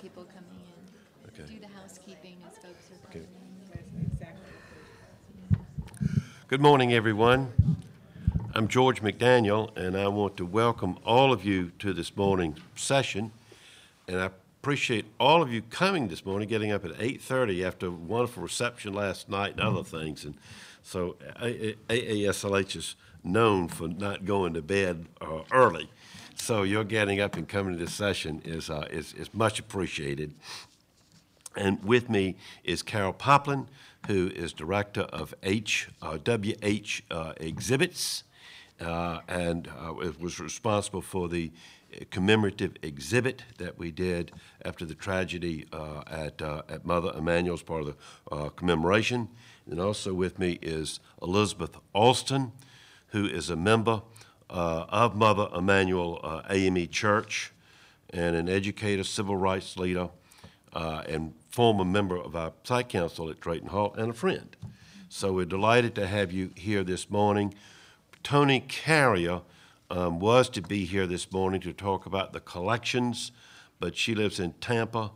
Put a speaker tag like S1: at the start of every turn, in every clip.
S1: people coming in.
S2: Okay.
S1: Do the housekeeping as folks are coming in.
S2: Good morning, everyone. I'm George McDaniel, and I want to welcome all of you to this morning's session. And I appreciate all of you coming this morning, getting up at 8:30 after a wonderful reception last night and other things. And so AASLH is known for not going to bed uh, early. So your getting up and coming to this session is, uh, is, is much appreciated. And with me is Carol Poplin, who is Director of H, uh, WH uh, Exhibits, uh, and uh, was responsible for the commemorative exhibit that we did after the tragedy uh, at, at Mother Emanuel's part of the commemoration. And also with me is Elizabeth Alston, who is a member uh, of Mother Emanuel uh, AME Church and an educator, civil rights leader, uh, and former member of our site council at Drayton Hall, and a friend. So we're delighted to have you here this morning. Toni Carrier um, was to be here this morning to talk about the collections, but she lives in Tampa,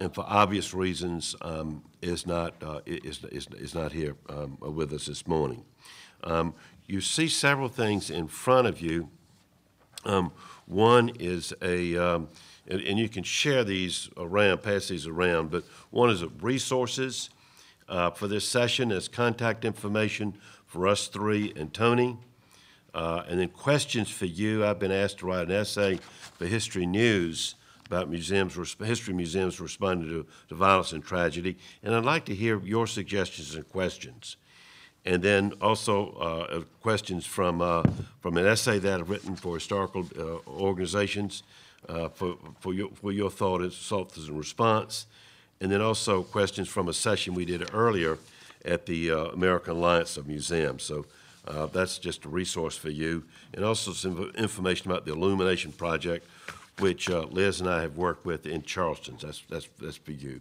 S2: and for obvious reasons, um, is not uh, is, is, is not here um, with us this morning. Um, you see several things in front of you. Um, one is a, um, and, and you can share these around, pass these around, but one is a resources uh, for this session as contact information for us three and Toni. Uh, and then questions for you. I've been asked to write an essay for History News about museums, history museums responding to, to violence and tragedy. And I'd like to hear your suggestions and questions. And then also uh, questions from, uh, from an essay that I've written for historical uh, organizations uh, for, for, your, for your thoughts and response. And then also questions from a session we did earlier at the uh, American Alliance of Museums. So uh, that's just a resource for you. And also some information about the Illumination Project, which uh, Liz and I have worked with in Charleston. That's, that's, that's for you.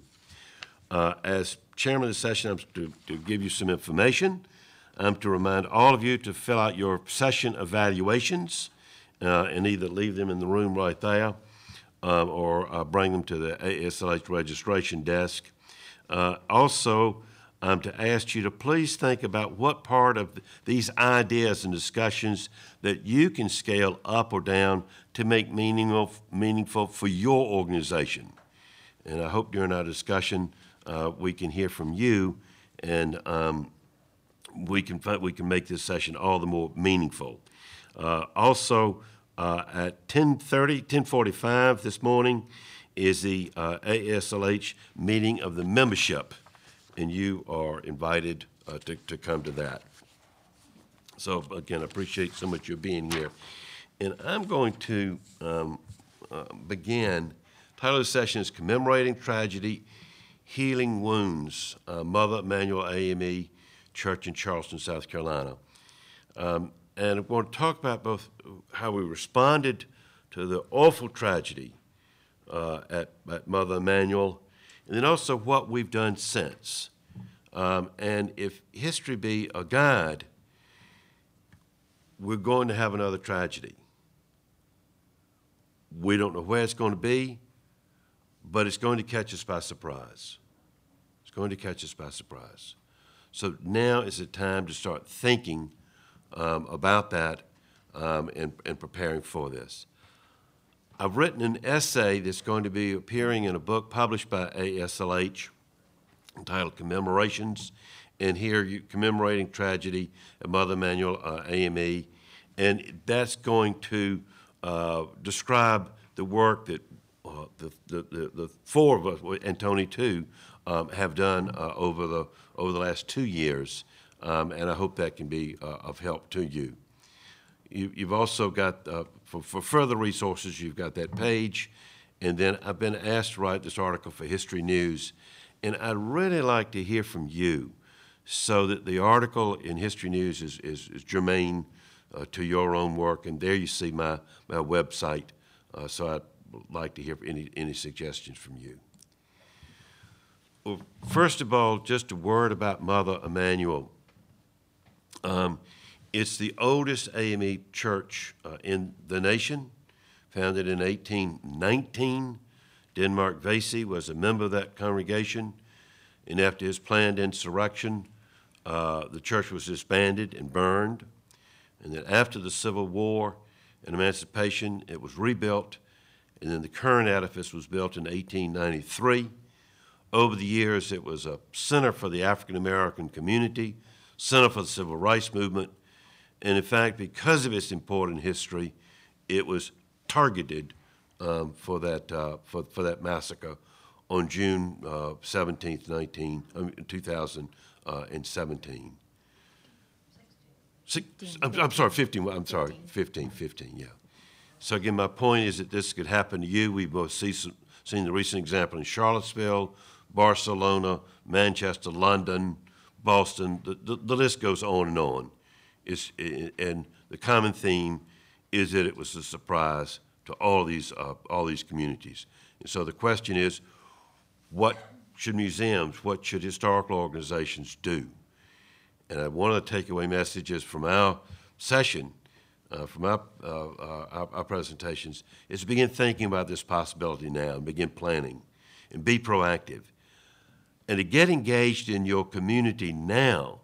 S2: Uh, as chairman of the session, I'm to, to give you some information. I'm to remind all of you to fill out your session evaluations uh, and either leave them in the room right there um, or uh, bring them to the ASLH registration desk. Uh, also, I'm to ask you to please think about what part of these ideas and discussions that you can scale up or down to make meaningful, meaningful for your organization. And I hope during our discussion uh, we can hear from you and um, we can we can make this session all the more meaningful. Uh, also, uh, at 10:30, 10:45 this morning is the uh, ASLH meeting of the membership, and you are invited uh, to, to come to that. So again, I appreciate so much your being here, and I'm going to um, uh, begin. Title of the session is commemorating tragedy, healing wounds. Uh, Mother Emanuel AME church in Charleston, South Carolina. Um, and I want to talk about both how we responded to the awful tragedy uh, at, at, Mother Emanuel, and then also what we've done since. Um, and if history be a guide, we're going to have another tragedy. We don't know where it's going to be, but it's going to catch us by surprise. It's going to catch us by surprise. So now is the time to start thinking um, about that um, and, and preparing for this. I've written an essay that's going to be appearing in a book published by ASLH entitled Commemorations, and here you commemorating tragedy at Mother Emanuel uh, AME, and that's going to uh, describe the work that uh, the, the, the, the, four of us, and Toni too, um, have done uh, over the over the last two years, um, and I hope that can be uh, of help to you. you have also got, uh, for, for further resources, you've got that page, and then I've been asked to write this article for History News, and I'd really like to hear from you so that the article in History News is, is, is germane uh, to your own work, and there you see my, my website, so I'd like to hear any, any suggestions from you. Well, first of all, just a word about Mother Emanuel. Um, it's the oldest AME church uh, in the nation, founded in 1819. Denmark Vesey was a member of that congregation, and after his planned insurrection, uh, the church was disbanded and burned. And then after the Civil War and emancipation, it was rebuilt, and then the current edifice was built in 1893. Over the years, it was a center for the African American community, center for the civil rights movement, and in fact, because of its important history, it was targeted um, for that uh, for, for that massacre on June uh, 17th, 19, um, 2017. Six, I'm, I'm sorry, 15, I'm sorry, 15, 15, yeah. So again, my point is that this could happen to you. We've both see some, seen the recent example in Charlottesville, Barcelona, Manchester, London, Boston. The, the, the list goes on and on. It's, and the common theme is that it was a surprise to all these, uh, all these communities. And so the question is, what should museums, what should historical organizations do? And uh, one of the takeaway messages from our session, uh, from our, uh, uh, our, our presentations, is to begin thinking about this possibility now and begin planning and be proactive. And to get engaged in your community now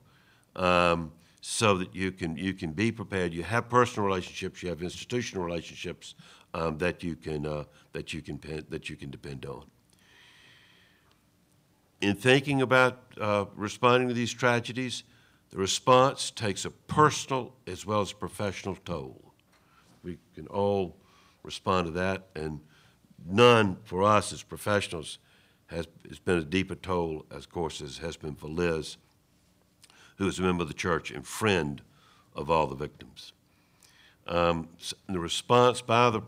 S2: um, so that you can, you can be prepared. You have personal relationships, you have institutional relationships um, that, you can, uh, that, you can, that you can depend on in thinking about uh, responding to these tragedies, the response takes a personal as well as professional toll. We can all respond to that, and none for us as professionals has, has been a toll, as, of course, as has been for Liz, who is a member of the church and friend of all the victims. Um, the response by the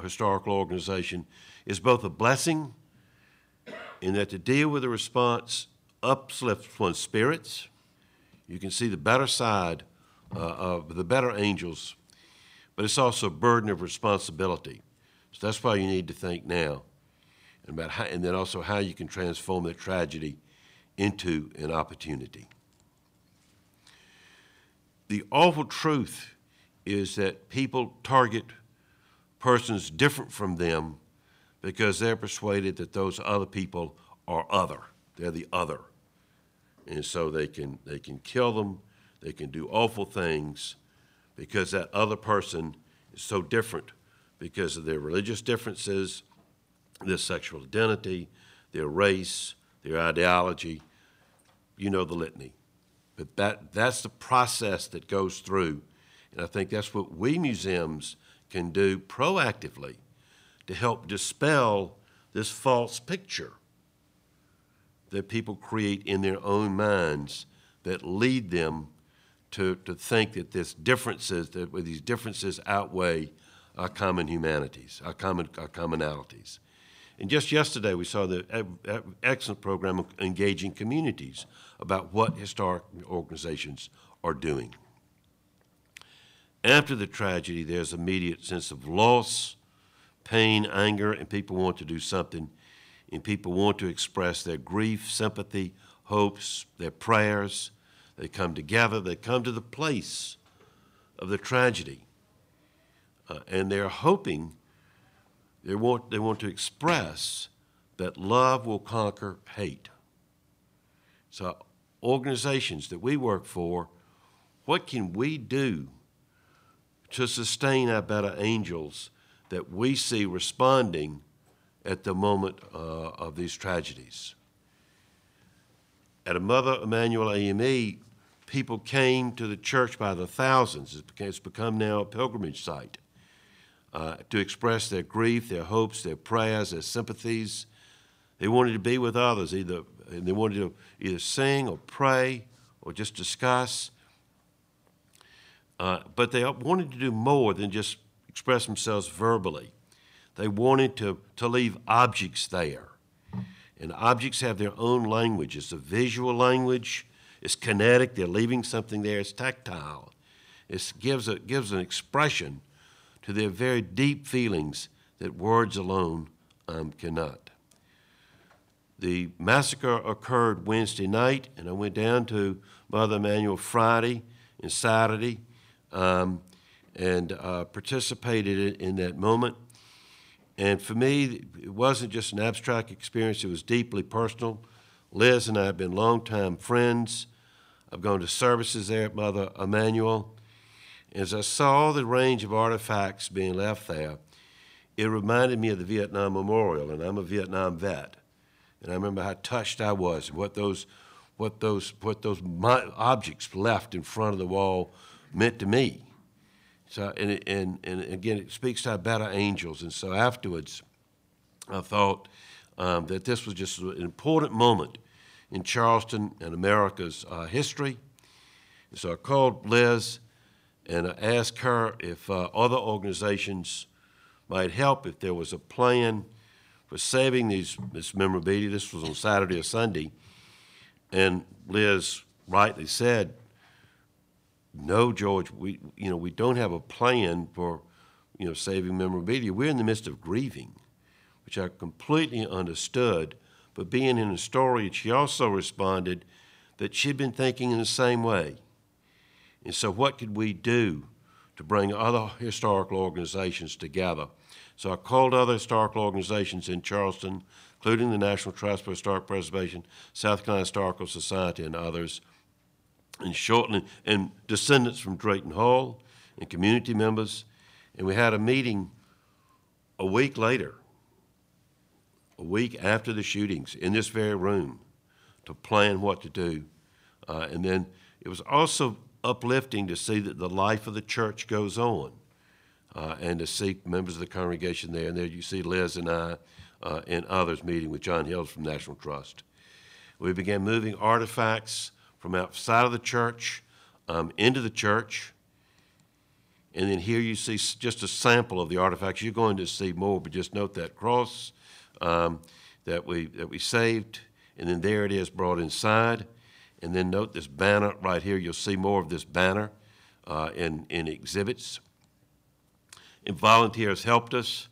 S2: historical organization is both a blessing in that to deal with the response uplifts one's spirits. You can see the better side uh, of the better angels, but it's also a burden of responsibility. So that's why you need to think now, and about how, and then also how you can transform that tragedy into an opportunity. The awful truth is that people target persons different from them because they're persuaded that those other people are other. They're the other. And so they can, they can kill them, they can do awful things because that other person is so different because of their religious differences, their sexual identity, their race, their ideology. You know the litany. But that, that's the process that goes through. And I think that's what we museums can do proactively to help dispel this false picture that people create in their own minds that lead them to, to think that this differences, that these differences outweigh our common humanities, our common our commonalities. And just yesterday, we saw the excellent program engaging communities about what historic organizations are doing. After the tragedy, there's immediate sense of loss, pain, anger, and people want to do something, and people want to express their grief, sympathy, hopes, their prayers. They come together, they come to the place of the tragedy, uh, and they're hoping, they want, they want to express that love will conquer hate. So, organizations that we work for, what can we do to sustain our better angels that we see responding at the moment uh, of these tragedies. At a Mother Emanuel AME, people came to the church by the thousands. It's become now a pilgrimage site uh, to express their grief, their hopes, their prayers, their sympathies. They wanted to be with others, either, and they wanted to either sing or pray or just discuss. Uh, but they wanted to do more than just express themselves verbally. They wanted to, to leave objects there. And objects have their own language. It's a visual language, it's kinetic, they're leaving something there, it's tactile. It gives, a, gives an expression to their very deep feelings that words alone um, cannot. The massacre occurred Wednesday night, and I went down to Mother Emanuel Friday and Saturday. Um, and uh, participated in that moment. And for me, it wasn't just an abstract experience, it was deeply personal. Liz and I have been longtime friends. I've gone to services there at Mother Emanuel. As I saw the range of artifacts being left there, it reminded me of the Vietnam Memorial, and I'm a Vietnam vet. And I remember how touched I was, what those, what those, what those objects left in front of the wall meant to me. So, and, and, and again, it speaks to our better angels. And so afterwards, I thought um, that this was just an important moment in Charleston and America's uh, history. So I called Liz and I asked her if uh, other organizations might help, if there was a plan for saving these, this memorabilia. This was on Saturday or Sunday. And Liz rightly said, no, George, we, you know, we don't have a plan for, you know, saving memorabilia. We're in the midst of grieving, which I completely understood. But being in a story, she also responded that she'd been thinking in the same way. And so, what could we do to bring other historical organizations together? So, I called other historical organizations in Charleston, including the National Trust for Historic Preservation, South Carolina Historical Society, and others and shortly, and descendants from Drayton Hall and community members. And we had a meeting a week later, a week after the shootings, in this very room to plan what to do. Uh, and then it was also uplifting to see that the life of the church goes on uh, and to see members of the congregation there. And there you see Liz and I uh, and others meeting with John Hills from National Trust. We began moving artifacts from outside of the church um, into the church. And then here you see just a sample of the artifacts. You're going to see more, but just note that cross um, that we that we saved, and then there it is brought inside. And then note this banner right here. You'll see more of this banner uh, in in exhibits. And volunteers helped us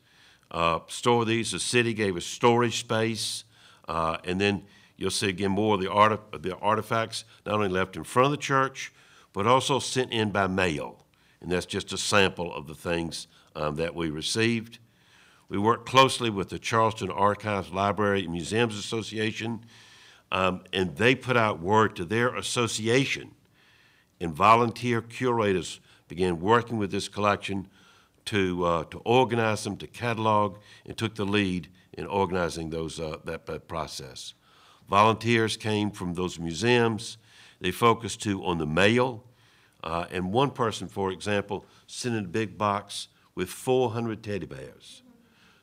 S2: uh, store these. The city gave us storage space, uh, and then you'll see again more of the, art, the artifacts not only left in front of the church, but also sent in by mail. And that's just a sample of the things um, that we received. We worked closely with the Charleston Archives, Library, and Museums Association, um, and they put out word to their association, and volunteer curators began working with this collection to, uh, to organize them, to catalog, and took the lead in organizing those, uh, that, that process. Volunteers came from those museums. They focused too on the mail. Uh, and one person, for example, sent in a big box with 400 teddy bears.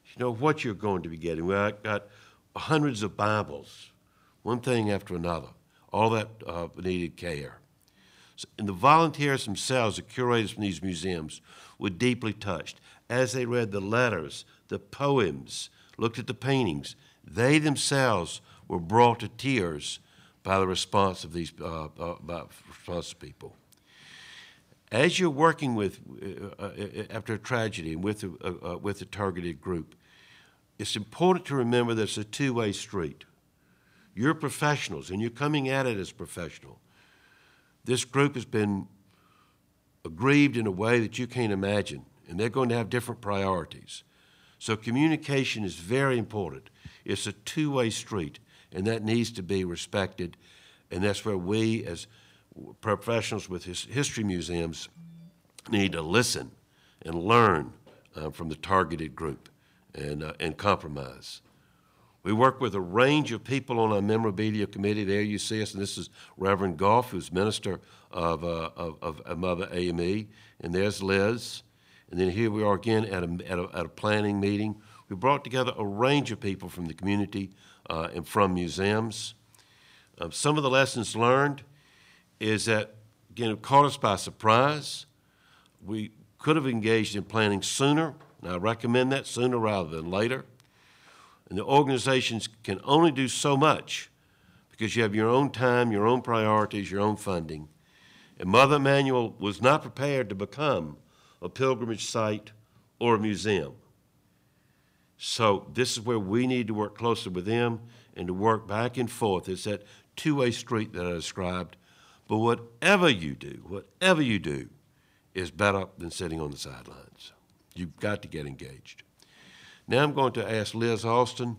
S2: You know what you're going to be getting. We got hundreds of Bibles, one thing after another. All that uh, needed care. So, and the volunteers themselves, the curators from these museums, were deeply touched. As they read the letters, the poems, looked at the paintings, they themselves were brought to tears by the response of these uh, uh, by response people. As you're working with uh, uh, after a tragedy and with a, uh, uh, with a targeted group, it's important to remember that it's a two-way street. You're professionals, and you're coming at it as professional. This group has been aggrieved in a way that you can't imagine, and they're going to have different priorities. So communication is very important. It's a two-way street, and that needs to be respected. And that's where we, as professionals with his history museums, need to listen and learn uh, from the targeted group and, uh, and compromise. We work with a range of people on our memorabilia committee. There you see us, and this is Reverend Goff, who's minister of, uh, of, of, Mother AME, and there's Liz. And then here we are again at a, at a, at a planning meeting. We brought together a range of people from the community uh, and from museums. Um, some of the lessons learned is that, again, it caught us by surprise. We could have engaged in planning sooner, and I recommend that sooner rather than later. And the organizations can only do so much because you have your own time, your own priorities, your own funding. And Mother Emanuel was not prepared to become a pilgrimage site or a museum. So this is where we need to work closely with them and to work back and forth. It's that two-way street that I described. But whatever you do, whatever you do, is better than sitting on the sidelines. You've got to get engaged. Now I'm going to ask Liz Alston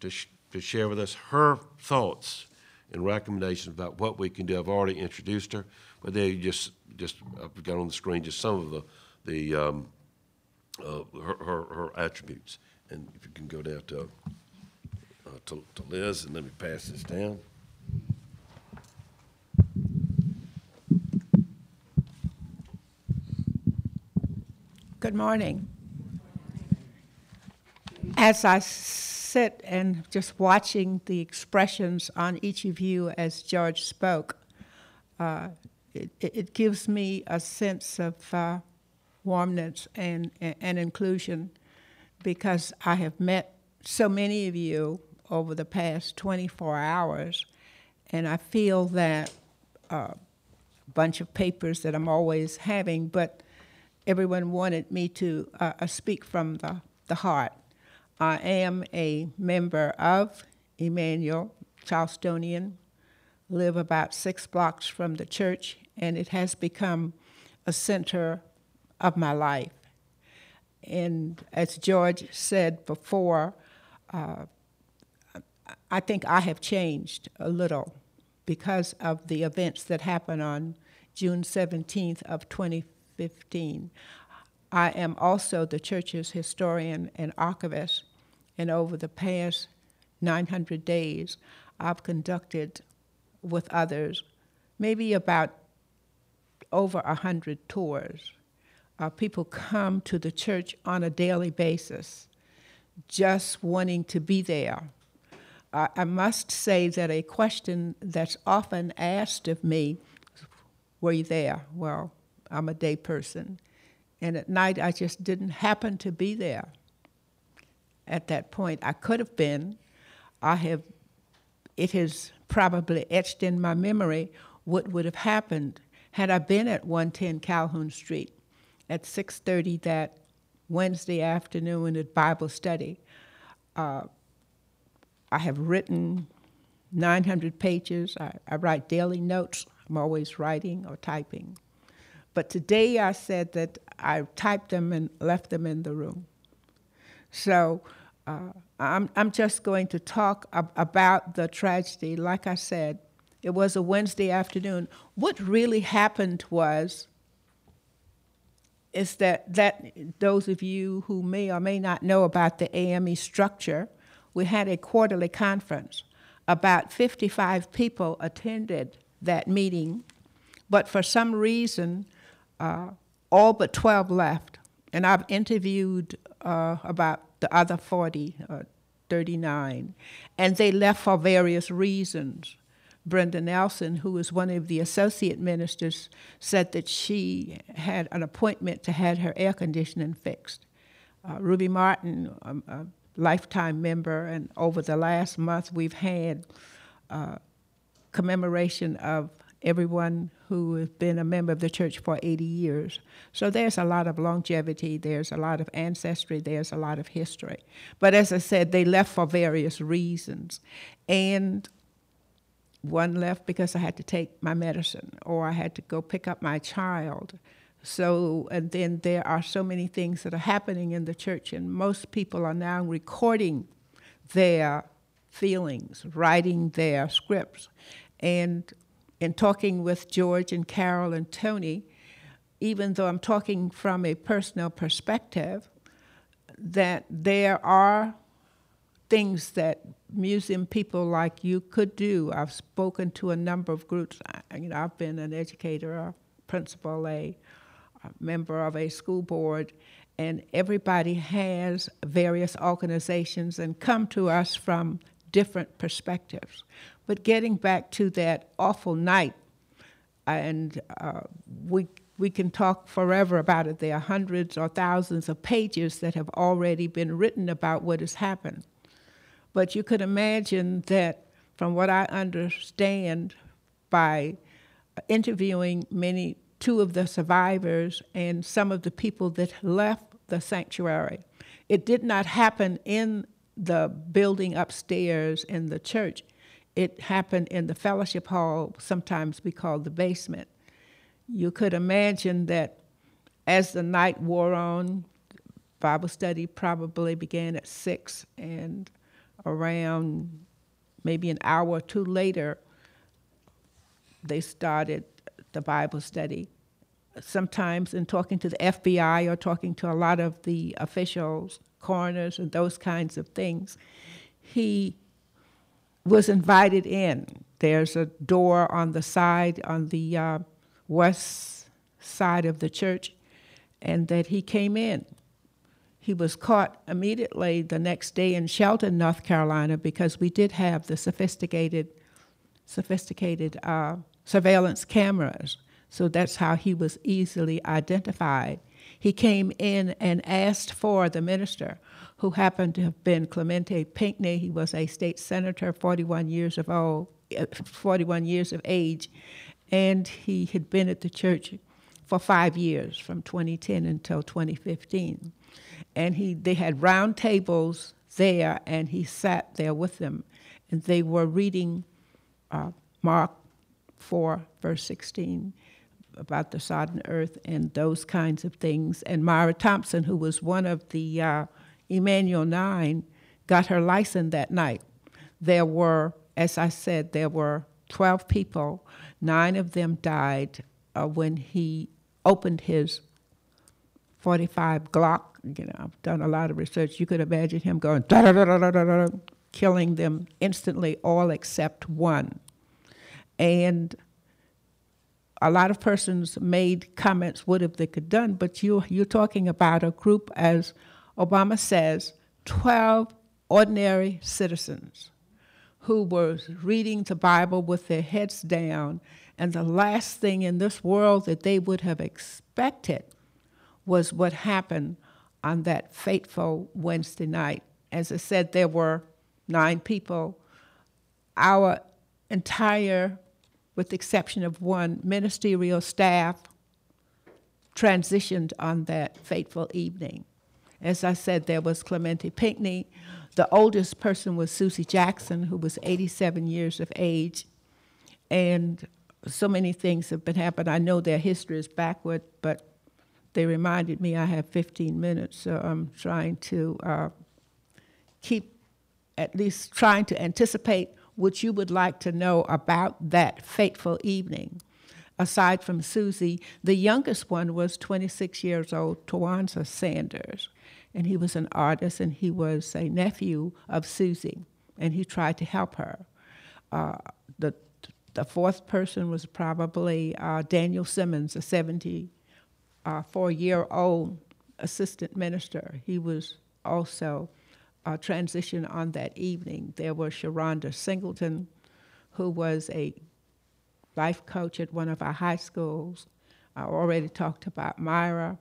S2: to, sh- to share with us her thoughts and recommendations about what we can do. I've already introduced her, but they just, just, I've got on the screen just some of the, the, um, uh, her, her, her attributes. And if you can go down to, uh, to, to Liz, and let me pass this down.
S3: Good morning. As I sit and just watching the expressions on each of you as George spoke, uh, it, it gives me a sense of uh, warmness and, and inclusion because I have met so many of you over the past 24 hours, and I feel that uh, bunch of papers that I'm always having, but everyone wanted me to uh, uh, speak from the, the heart. I am a member of Emanuel Charlestonian, live about six blocks from the church, and it has become a center of my life. And as George said before, uh, I think I have changed a little because of the events that happened on June 17th of 2015. I am also the church's historian and archivist, and over the past 900 days, I've conducted with others maybe about over 100 tours. Uh, people come to the church on a daily basis, just wanting to be there. I, must say that a question that's often asked of me were you there? Well, I'm a day person. And at night, I just didn't happen to be there at that point. I could have been. I have, it has probably etched in my memory what would have happened had I been at 110 Calhoun Street at 6.30 that Wednesday afternoon at Bible study. Uh, I have written 900 pages. I, I write daily notes. I'm always writing or typing. But today I said that I typed them and left them in the room. So uh, I'm, I'm just going to talk ab- about the tragedy. Like I said, it was a Wednesday afternoon. What really happened was is that, that those of you who may or may not know about the AME structure, we had a quarterly conference. About 55 people attended that meeting, but for some reason, uh, all but 12 left. And I've interviewed uh, about the other 40, uh, 39, and they left for various reasons. Brenda Nelson, who was one of the associate ministers, said that she had an appointment to have her air conditioning fixed. Uh, Ruby Martin, a lifetime member, and over the last month we've had uh, commemoration of everyone who has been a member of the church for 80 years. So there's a lot of longevity, there's a lot of ancestry, there's a lot of history. But as I said, they left for various reasons. And one left because I had to take my medicine or I had to go pick up my child. So, and then there are so many things that are happening in the church, and most people are now recording their feelings, writing their scripts. And in talking with George and Carol and Toni, even though I'm talking from a personal perspective, that there are things that museum people like you could do. I've spoken to a number of groups. You know, I've been an educator, a principal, a, a member of a school board, and everybody has various organizations and come to us from different perspectives. But getting back to that awful night, and uh, we we can talk forever about it. There are hundreds or thousands of pages that have already been written about what has happened. But you could imagine that, from what I understand, by interviewing many, two of the survivors and some of the people that left the sanctuary, it did not happen in the building upstairs in the church. It happened in the fellowship hall, sometimes we call the basement. You could imagine that as the night wore on, Bible study probably began at six, and around maybe an hour or two later, they started the Bible study. Sometimes, in talking to the FBI or talking to a lot of the officials, coroners, and those kinds of things, he was invited in. There's a door on the side, on the uh, west side of the church, and that he came in. He was caught immediately the next day in Shelby, North Carolina, because we did have the sophisticated, sophisticated uh, surveillance cameras. So that's how he was easily identified. He came in and asked for the minister, who happened to have been Clementa Pinckney. He was a state senator, 41 years of old, uh, 41 years of age, and he had been at the church for five years, from 2010 until 2015. And he, they had round tables there, and he sat there with them, and they were reading uh, Mark 4, verse 16 about the sodden earth and those kinds of things. And Myra Thompson, who was one of the uh, Emanuel Nine, got her license that night. There were, as I said, there were 12 people. Nine of them died uh, when he opened his 45 Glock. You know, I've done a lot of research. You could imagine him going da da da da da da, killing them instantly, all except one. And a lot of persons made comments, what if they could done, but you, you're talking about a group, as Obama says, 12 ordinary citizens who were reading the Bible with their heads down, and the last thing in this world that they would have expected was what happened on that fateful Wednesday night. As I said, there were nine people. Our entire with the exception of one ministerial staff, transitioned on that fateful evening. As I said, there was Clementa Pinckney. The oldest person was Susie Jackson, who was 87 years of age. And so many things have been happening. I know their history is backward, but they reminded me I have 15 minutes, so I'm trying to uh, keep at least trying to anticipate what you would like to know about that fateful evening. Aside from Susie, the youngest one was 26 years old, Tywanza Sanders, and he was an artist and he was a nephew of Susie, and he tried to help her. Uh, the, the fourth person was probably uh, Daniel Simmons, a 74 year old assistant minister. He was also uh, transition on that evening. There was Sharonda Singleton, who was a life coach at one of our high schools. I already talked about Myra.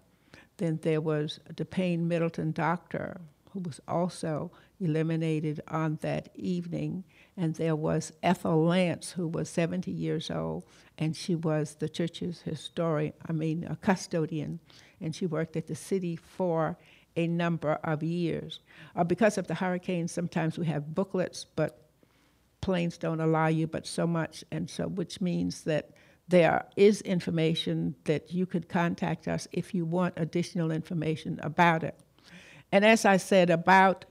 S3: Then there was DePayne Middleton Doctor, who was also eliminated on that evening. And there was Ethel Lance, who was 70 years old, and she was the church's historian, I mean, a custodian, and she worked at the city for a number of years. Uh, because of the hurricanes, sometimes we have booklets, but planes don't allow you but so much, and so which means that there is information that you could contact us if you want additional information about it. And as I said, about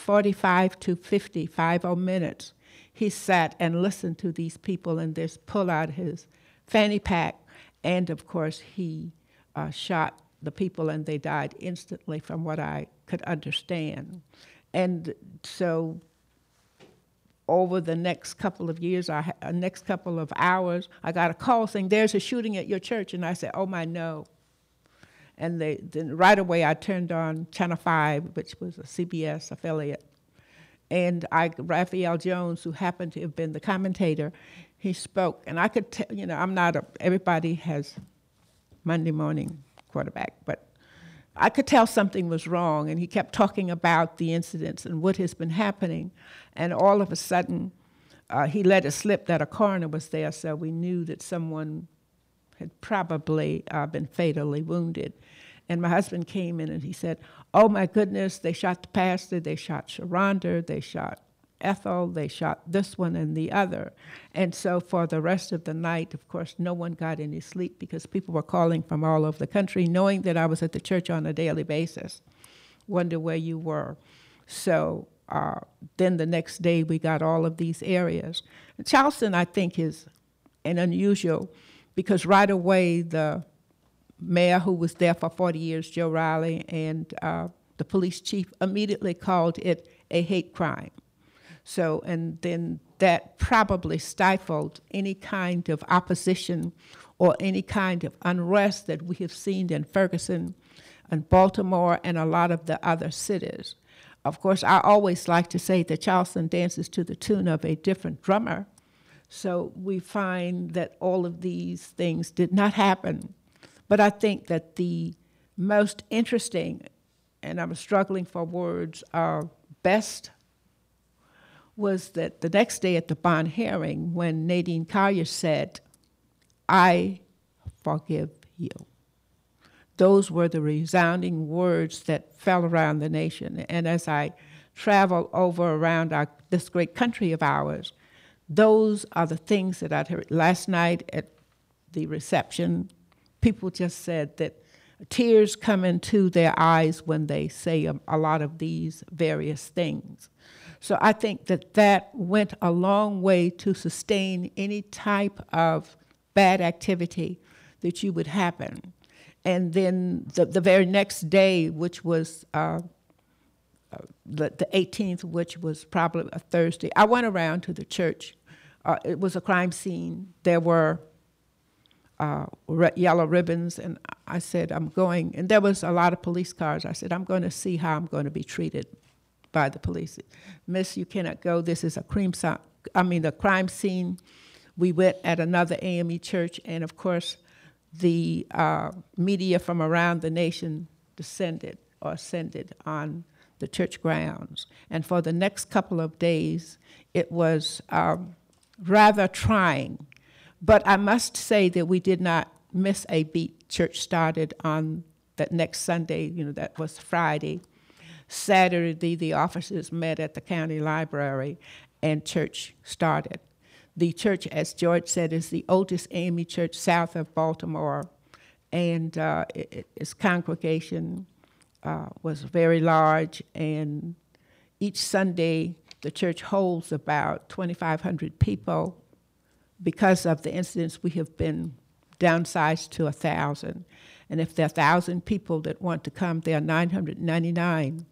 S3: 45 to 50, 50 minutes, he sat and listened to these people and just pull out his fanny pack. And of course, he uh, shot the people and they died instantly from what I could understand. And so over the next couple of years, I, uh, next couple of hours, I got a call saying, there's a shooting at your church. And I said, oh my, no. And they, then right away I turned on Channel 5, which was a CBS affiliate. And I, Raphael Jones, who happened to have been the commentator, he spoke. And I could tell, you know, I'm not a, everybody has Monday morning quarterback, but I could tell something was wrong, and he kept talking about the incidents and what has been happening. And all of a sudden, uh, he let it slip that a coroner was there, so we knew that someone had probably uh, been fatally wounded. And my husband came in and he said, Oh my goodness, they shot the pastor, they shot Sharonda, they shot Ethel, they shot this one and the other. And so for the rest of the night, of course, no one got any sleep because people were calling from all over the country, knowing that I was at the church on a daily basis. Wonder where you were. So uh, then the next day, we got all of these areas. Charleston, I think, is an unusual because right away the mayor who was there for 40 years, Joe Riley, and uh, the police chief immediately called it a hate crime. So, and then that probably stifled any kind of opposition or any kind of unrest that we have seen in Ferguson and Baltimore and a lot of the other cities. Of course, I always like to say that Charleston dances to the tune of a different drummer. So we find that all of these things did not happen. But I think that the most interesting, and I'm struggling for words, are best was that the next day at the bond hearing when Nadine Collier said, I forgive you. Those were the resounding words that fell around the nation. And as I travel over around our, this great country of ours, those are the things that I'd heard. Last night at the reception, people just said that tears come into their eyes when they say a, a lot of these various things. So I think that that went a long way to sustain any type of bad activity that you would happen. And then the, the very next day, which was uh, the, the 18th, which was probably a Thursday, I went around to the church. Uh, it was a crime scene. There were uh, re- yellow ribbons, and I said, I'm going, and there was a lot of police cars. I said, I'm going to see how I'm going to be treated by the police. Miss, you cannot go. This is a crime scene. I mean, the crime scene. We went at another AME church, and of course, the uh, media from around the nation descended or ascended on the church grounds. And for the next couple of days, it was um, rather trying. But I must say that we did not miss a beat. Church started on that next Sunday, you know, that was Friday. Saturday, the officers met at the county library and church started. The church, as George said, is the oldest AME church south of Baltimore, and uh, it, its congregation uh, was very large. And each Sunday, the church holds about 2,500 people. Because of the incidents, we have been downsized to a thousand. And if there are thousand people that want to come, there are 999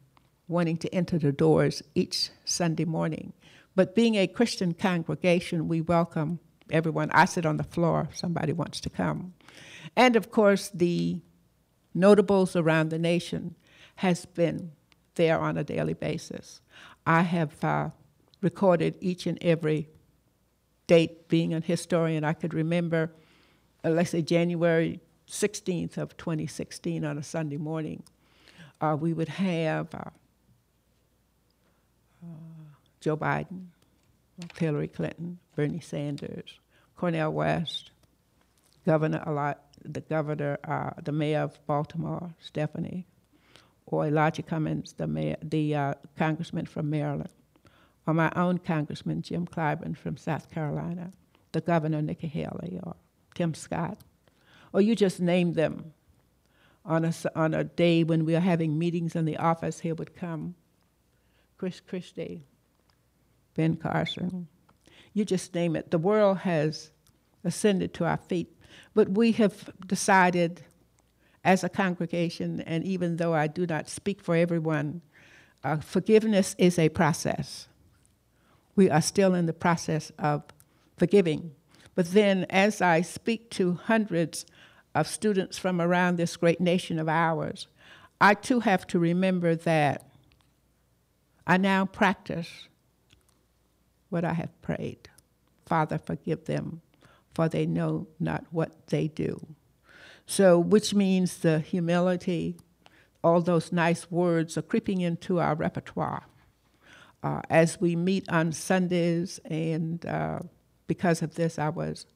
S3: wanting to enter the doors each Sunday morning. But being a Christian congregation, we welcome everyone. I sit on the floor if somebody wants to come. And of course, the notables around the nation has been there on a daily basis. I have uh, recorded each and every date. Being a historian, I could remember, uh, let's say January 16th of 2016 on a Sunday morning. Uh, we would have uh, Joe Biden, Hillary Clinton, Bernie Sanders, Cornel West, Governor Eli- the governor, uh, the mayor of Baltimore, Stephanie, or Elijah Cummings, the mayor, the uh, congressman from Maryland, or my own congressman Jim Clyburn from South Carolina, the governor Nikki Haley, or Tim Scott, or you just name them. On a, on a day when we are having meetings in the office, he would come. Chris Christie, Ben Carson. You just name it. The world has ascended to our feet. But we have decided as a congregation, and even though I do not speak for everyone, uh, forgiveness is a process. We are still in the process of forgiving. But then, as I speak to hundreds of students from around this great nation of ours, I too have to remember that I now practice what I have prayed. Father, forgive them, for they know not what they do. So, which means the humility, all those nice words are creeping into our repertoire. Uh, as we meet on Sundays, and uh, because of this, I was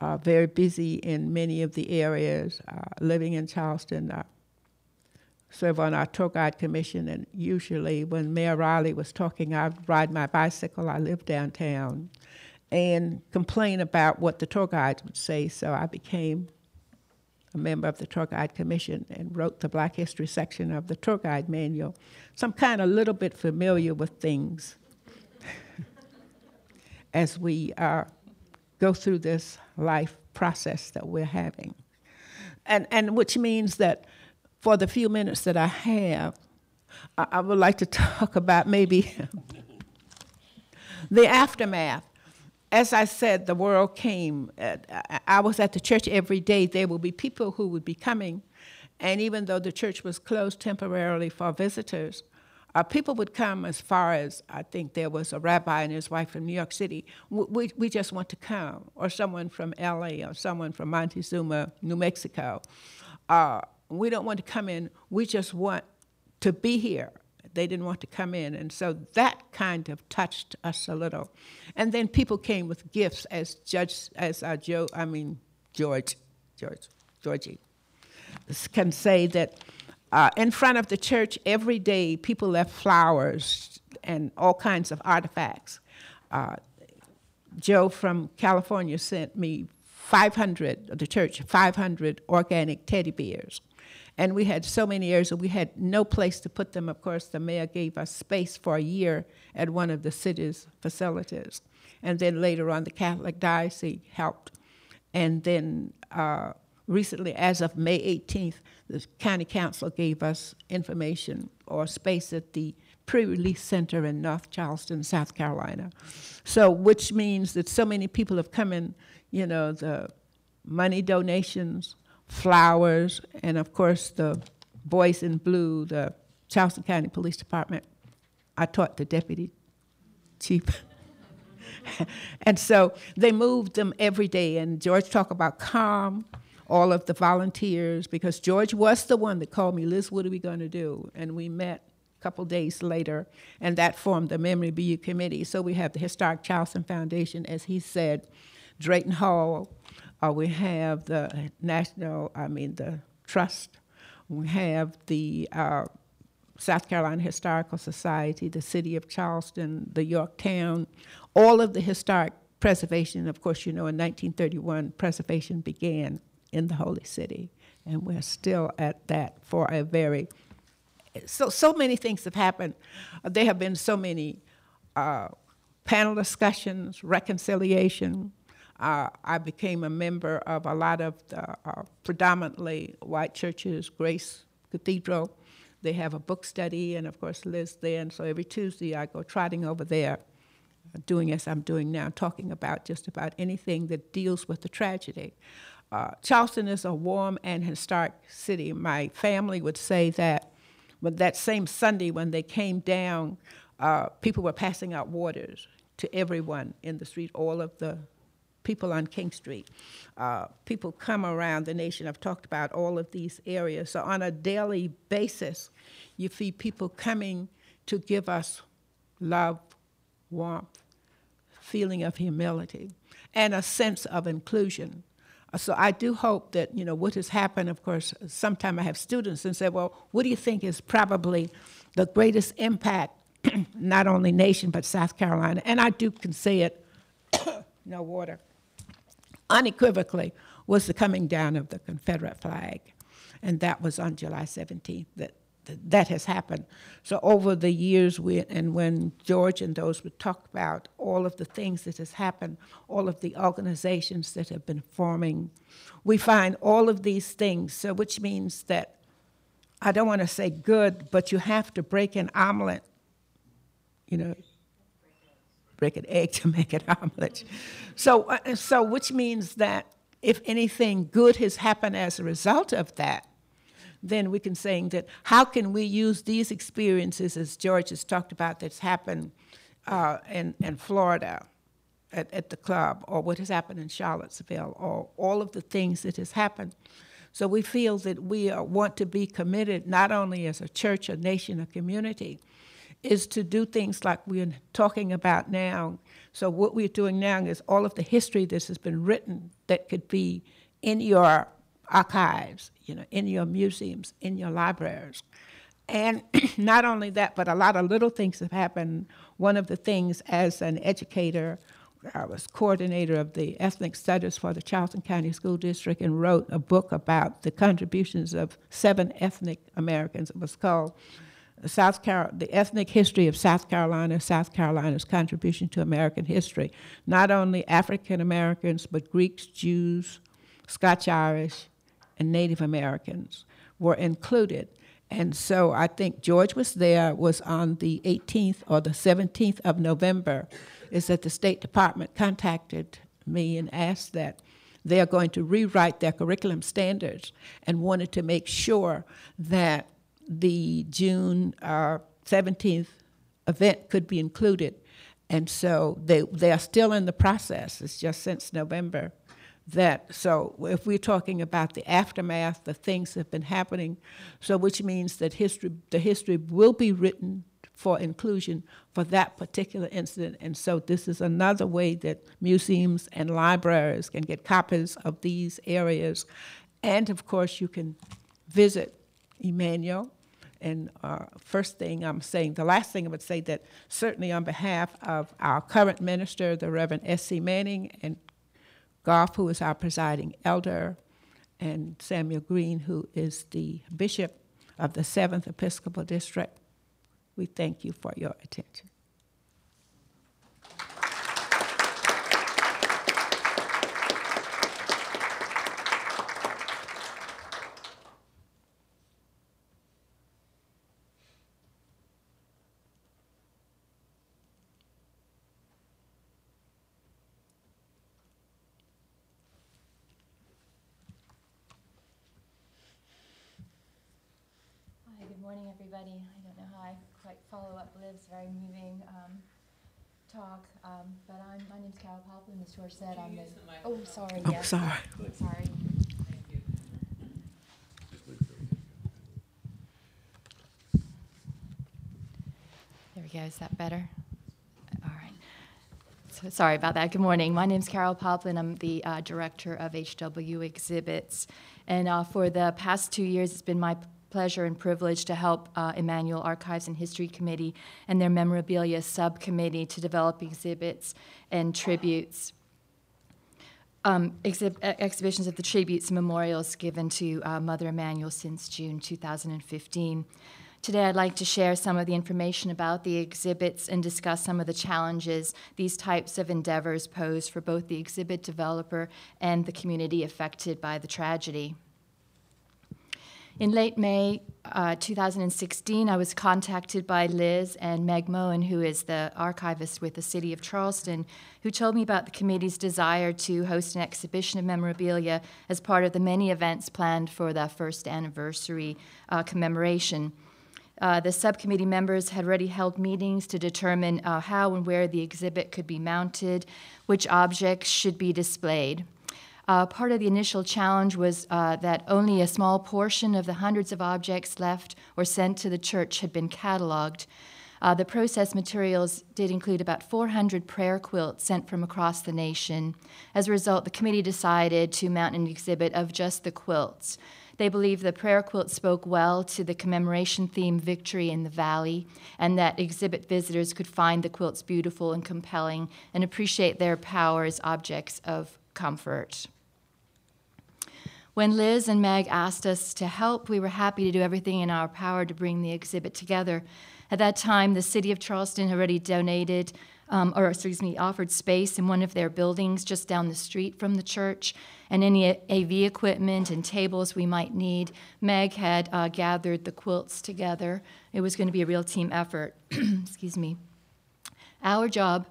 S3: uh, very busy in many of the areas, uh, living in Charleston, uh, serve on our tour guide commission, and usually when Mayor Riley was talking, I'd ride my bicycle. I live downtown, and complain about what the tour guides would say. So I became member of the tour guide commission and wrote the Black History section of the tour guide manual. So I'm kind of a little bit familiar with things as we uh, go through this life process that we're having. And, and which means that for the few minutes that I have, I, I would like to talk about maybe the aftermath. As I said, the world came. I- was at the church every day. There would be people who would be coming, and even though the church was closed temporarily for visitors, uh, people would come as far as I think there was a rabbi and his wife from New York City. We, we, we just want to come, or someone from LA, or someone from Montezuma, New Mexico. Uh, we don't want to come in, we just want to be here. They didn't want to come in, and so that kind of touched us a little. And then people came with gifts, as Judge, as uh, Joe, I mean George, George, Georgie, can say that uh, in front of the church every day, people left flowers and all kinds of artifacts. Uh, Joe from California sent me 500, the church, 500 organic teddy bears. And we had so many years that we had no place to put them. Of course, the mayor gave us space for a year at one of the city's facilities. And then later on, the Catholic Diocese helped. And then uh, recently, as of May 18th, the county council gave us information or space at the pre-release center in North Charleston, South Carolina. So, which means that so many people have come in, you know, the money donations, flowers, and of course the boys in blue, the Charleston County Police Department. I taught the deputy chief. and so they moved them every day. And George talked about calm, all of the volunteers, because George was the one that called me, Liz, what are we going to do? And we met a couple days later, and that formed the Memory BU Committee. So we have the Historic Charleston Foundation, as he said, Drayton Hall, uh, we have the National, I mean, the Trust, we have the uh, South Carolina Historical Society, the City of Charleston, the Yorktown, all of the historic preservation. Of course, you know, in 1931, preservation began in the Holy City, and we're still at that for a very so so many things have happened. There have been so many uh, panel discussions, reconciliation. Uh, I became a member of a lot of the uh, predominantly white churches, Grace Cathedral. They have a book study, and of course Liz there. And so every Tuesday I go trotting over there, doing as I'm doing now, talking about just about anything that deals with the tragedy. Uh, Charleston is a warm and historic city. My family would say that but that same Sunday when they came down, uh, people were passing out waters to everyone in the street, all of the people on King Street. Uh, people come around the nation. I've talked about all of these areas. So on a daily basis, you see people coming to give us love, warmth, feeling of humility, and a sense of inclusion. So I do hope that you know what has happened. Of course, sometimes I have students and say, "Well, what do you think is probably the greatest impact, not only nation but South Carolina?" And I do can say it, no water, unequivocally was the coming down of the Confederate flag, and that was on July 17th. That that has happened. So over the years, we, and when George and those would talk about all of the things that has happened, all of the organizations that have been forming, we find all of these things. So which means that I don't want to say good, but you have to break an omelet, you know, break an egg to make an omelet. So, uh, so which means that if anything good has happened as a result of that, then we can say that how can we use these experiences, as George has talked about, that's happened uh, in, in Florida at, at the club, or what has happened in Charlottesville, or all of the things that has happened. So we feel that we want to be committed, not only as a church, a nation, a community, is to do things like we're talking about now. So what we're doing now is all of the history that has been written that could be in your archives, you know, in your museums, in your libraries. And not only that, but a lot of little things have happened. One of the things, as an educator, I was coordinator of the ethnic studies for the Charleston County School District and wrote a book about the contributions of seven ethnic Americans. It was called South Carol- the ethnic history of South Carolina, South Carolina's contribution to American history. Not only African Americans, but Greeks, Jews, Scotch Irish, and Native Americans were included. And so I think George was there, was on the 18th or the 17th of November, is that the State Department contacted me and asked that they are going to rewrite their curriculum standards and wanted to make sure that the June uh, 17th event could be included. And so they, they are still in the process. It's just since November that, so if we're talking about the aftermath, the things that have been happening, so which means that history, the history will be written for inclusion for that particular incident. And so this is another way that museums and libraries can get copies of these areas. And of course, you can visit Emanuel. And uh, first thing I'm saying, the last thing I would say that certainly on behalf of our current minister, the Reverend S.C. Manning, and Goff, who is our presiding elder, and Samuel Green, who is the bishop of the Seventh Episcopal District, we thank you for your attention.
S4: Hi, good morning, everybody. I don't know how I quite follow up Liz's very moving um, talk, um, but I'm, my name's Carol Poplin, as George said, I'm the. Oh, sorry,
S3: Oh,
S4: yes.
S3: sorry.
S4: Sorry. There we go, is that better? All right. So sorry about that. Good morning. My name's Carol Poplin. I'm the uh, director of HW Exhibits. And uh, for the past two years, it's been my pleasure and privilege to help uh, Emanuel Archives and History Committee and their memorabilia subcommittee to develop exhibits and tributes. Um, exhib- exhibitions of the tributes and memorials given to uh, Mother Emanuel since June 2015. Today, I'd like to share some of the information about the exhibits and discuss some of the challenges these types of endeavors pose for both the exhibit developer and the community affected by the tragedy. In late May uh, 2016, I was contacted by Liz and Meg Moen, who is the archivist with the City of Charleston, who told me about the committee's desire to host an exhibition of memorabilia as part of the many events planned for the first anniversary uh, commemoration. Uh, the subcommittee members had already held meetings to determine uh, how and where the exhibit could be mounted, which objects should be displayed. Uh, part of the initial challenge was uh, that only a small portion of the hundreds of objects left or sent to the church had been cataloged. Uh, the process materials did include about 400 prayer quilts sent from across the nation. As a result, the committee decided to mount an exhibit of just the quilts. They believed the prayer quilt spoke well to the commemoration theme Victory in the Valley, and that exhibit visitors could find the quilts beautiful and compelling and appreciate their power as objects of comfort. When Liz and Meg asked us to help, we were happy to do everything in our power to bring the exhibit together. At that time, the city of Charleston had already donated, um, or excuse me, offered space in one of their buildings just down the street from the church, and any AV equipment and tables we might need. Meg had uh, gathered the quilts together. It was going to be a real team effort. excuse me. Our job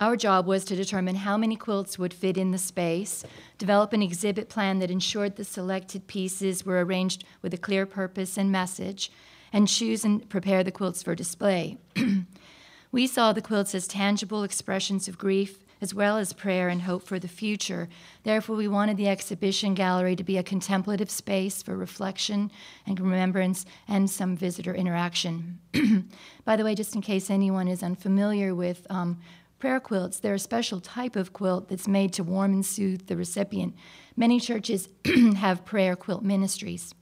S4: our job was to determine how many quilts would fit in the space, develop an exhibit plan that ensured the selected pieces were arranged with a clear purpose and message, and choose and prepare the quilts for display. we saw the quilts as tangible expressions of grief as well as prayer and hope for the future. Therefore, we wanted the exhibition gallery to be a contemplative space for reflection and remembrance and some visitor interaction. By the way, just in case anyone is unfamiliar with um, Prayer quilts, they're a special type of quilt that's made to warm and soothe the recipient. Many churches have prayer quilt ministries.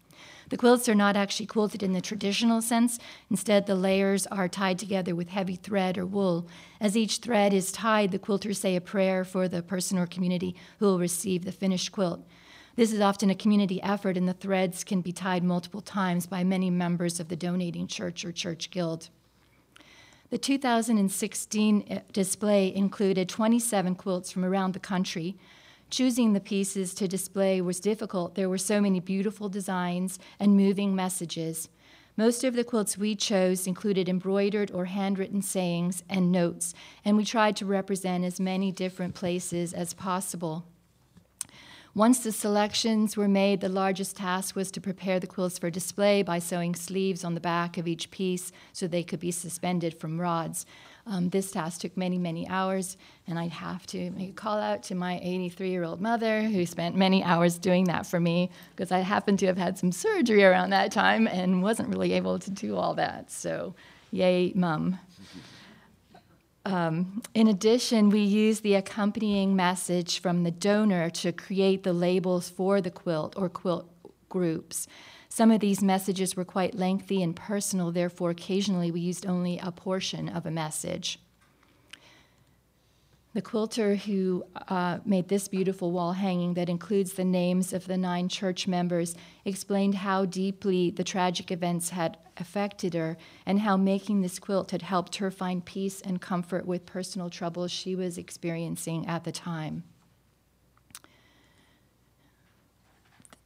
S4: The quilts are not actually quilted in the traditional sense. Instead, the layers are tied together with heavy thread or wool. As each thread is tied, the quilters say a prayer for the person or community who will receive the finished quilt. This is often a community effort, and the threads can be tied multiple times by many members of the donating church or church guild. The 2016 uh, display included 27 quilts from around the country. Choosing the pieces to display was difficult. There were so many beautiful designs and moving messages. Most of the quilts we chose included embroidered or handwritten sayings and notes, and we tried to represent as many different places as possible. Once the selections were made, the largest task was to prepare the quilts for display by sewing sleeves on the back of each piece so they could be suspended from rods. Um, this task took many, many hours, and I'd have to make a call out to my 83 year old mother who spent many hours doing that for me because I happened to have had some surgery around that time and wasn't really able to do all that. So, yay, mum. Um, in addition, we use the accompanying message from the donor to create the labels for the quilt or quilt groups. Some of these messages were quite lengthy and personal, therefore, occasionally we used only a portion of a message. The quilter who uh, made this beautiful wall hanging that includes the names of the nine church members explained how deeply the tragic events had affected her and how making this quilt had helped her find peace and comfort with personal troubles she was experiencing at the time.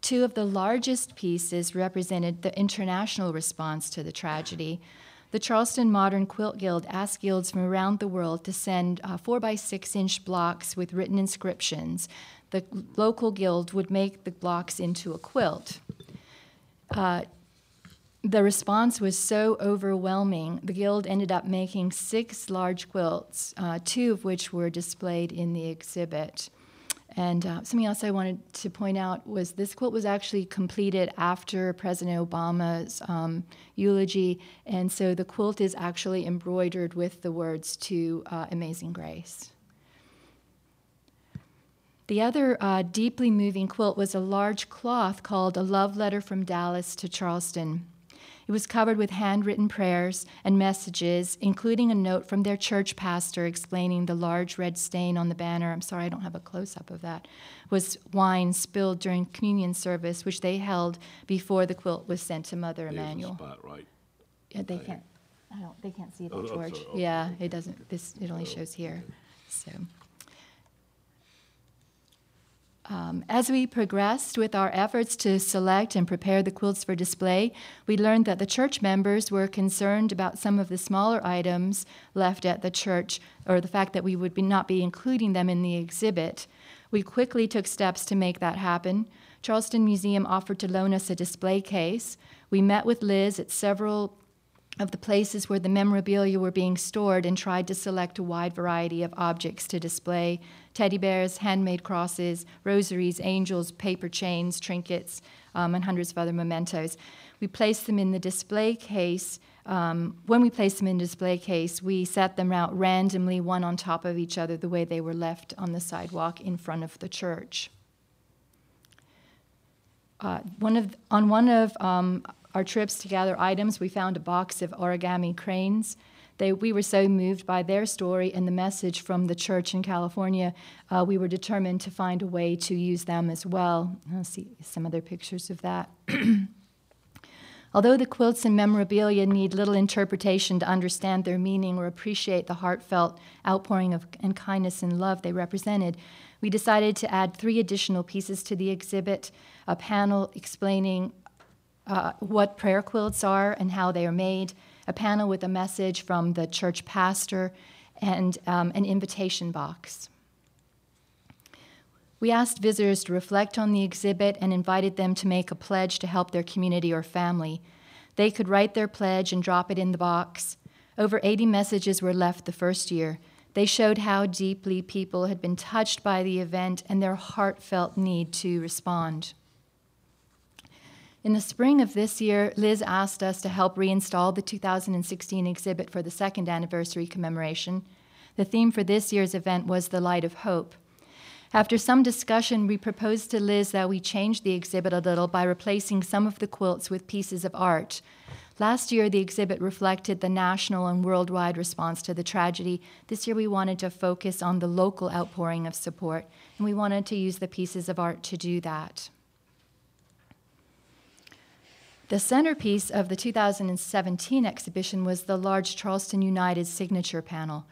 S4: Two of the largest pieces represented the international response to the tragedy. The Charleston Modern Quilt Guild asked guilds from around the world to send uh, four by six inch blocks with written inscriptions. The local guild would make the blocks into a quilt. Uh, the response was so overwhelming, the guild ended up making six large quilts, uh, two of which were displayed in the exhibit. And uh, something else I wanted to point out was this quilt was actually completed after President Obama's um, eulogy, and so the quilt is actually embroidered with the words to uh, Amazing Grace. The other uh, deeply moving quilt was a large cloth called A Love Letter from Dallas to Charleston. It was covered with handwritten prayers and messages, including a note from their church pastor explaining the large red stain on the banner. I'm sorry, I don't have a close up of that. Was wine spilled during communion service, which they held before the quilt was sent to Mother Emanuel.
S5: spot, right?
S4: Yeah, they can't. I don't. They can't see
S5: Oh,
S4: that,
S5: oh,
S4: George.
S5: sorry, oh, okay,
S4: Yeah, it doesn't. This it only oh, shows here. So. Um, as we progressed with our efforts to select and prepare the quilts for display, we learned that the church members were concerned about some of the smaller items left at the church, or the fact that we would be not be including them in the exhibit. We quickly took steps to make that happen. Charleston Museum offered to loan us a display case. We met with Liz at several of the places where the memorabilia were being stored and tried to select a wide variety of objects to display teddy bears, handmade crosses, rosaries, angels, paper chains, trinkets, um, and hundreds of other mementos. We placed them in the display case. Um, when we placed them in display case, we set them out randomly, one on top of each other, the way they were left on the sidewalk in front of the church. Uh, one of, on one of um, our trips to gather items, we found a box of origami cranes. They, we were so moved by their story and the message from the church in California, uh, we were determined to find a way to use them as well. I'll see some other pictures of that. Although the quilts and memorabilia need little interpretation to understand their meaning or appreciate the heartfelt outpouring of and kindness and love they represented, we decided to add three additional pieces to the exhibit a panel explaining uh, what prayer quilts are and how they are made, a panel with a message from the church pastor, and um, an invitation box. We asked visitors to reflect on the exhibit and invited them to make a pledge to help their community or family. They could write their pledge and drop it in the box. Over 80 messages were left the first year. They showed how deeply people had been touched by the event and their heartfelt need to respond. In the spring of this year, Liz asked us to help reinstall the 2016 exhibit for the second anniversary commemoration. The theme for this year's event was The Light of Hope. After some discussion, we proposed to Liz that we change the exhibit a little by replacing some of the quilts with pieces of art. Last year, the exhibit reflected the national and worldwide response to the tragedy. This year, we wanted to focus on the local outpouring of support, and we wanted to use the pieces of art to do that. The centerpiece of the 2017 exhibition was the large Charleston United signature panel.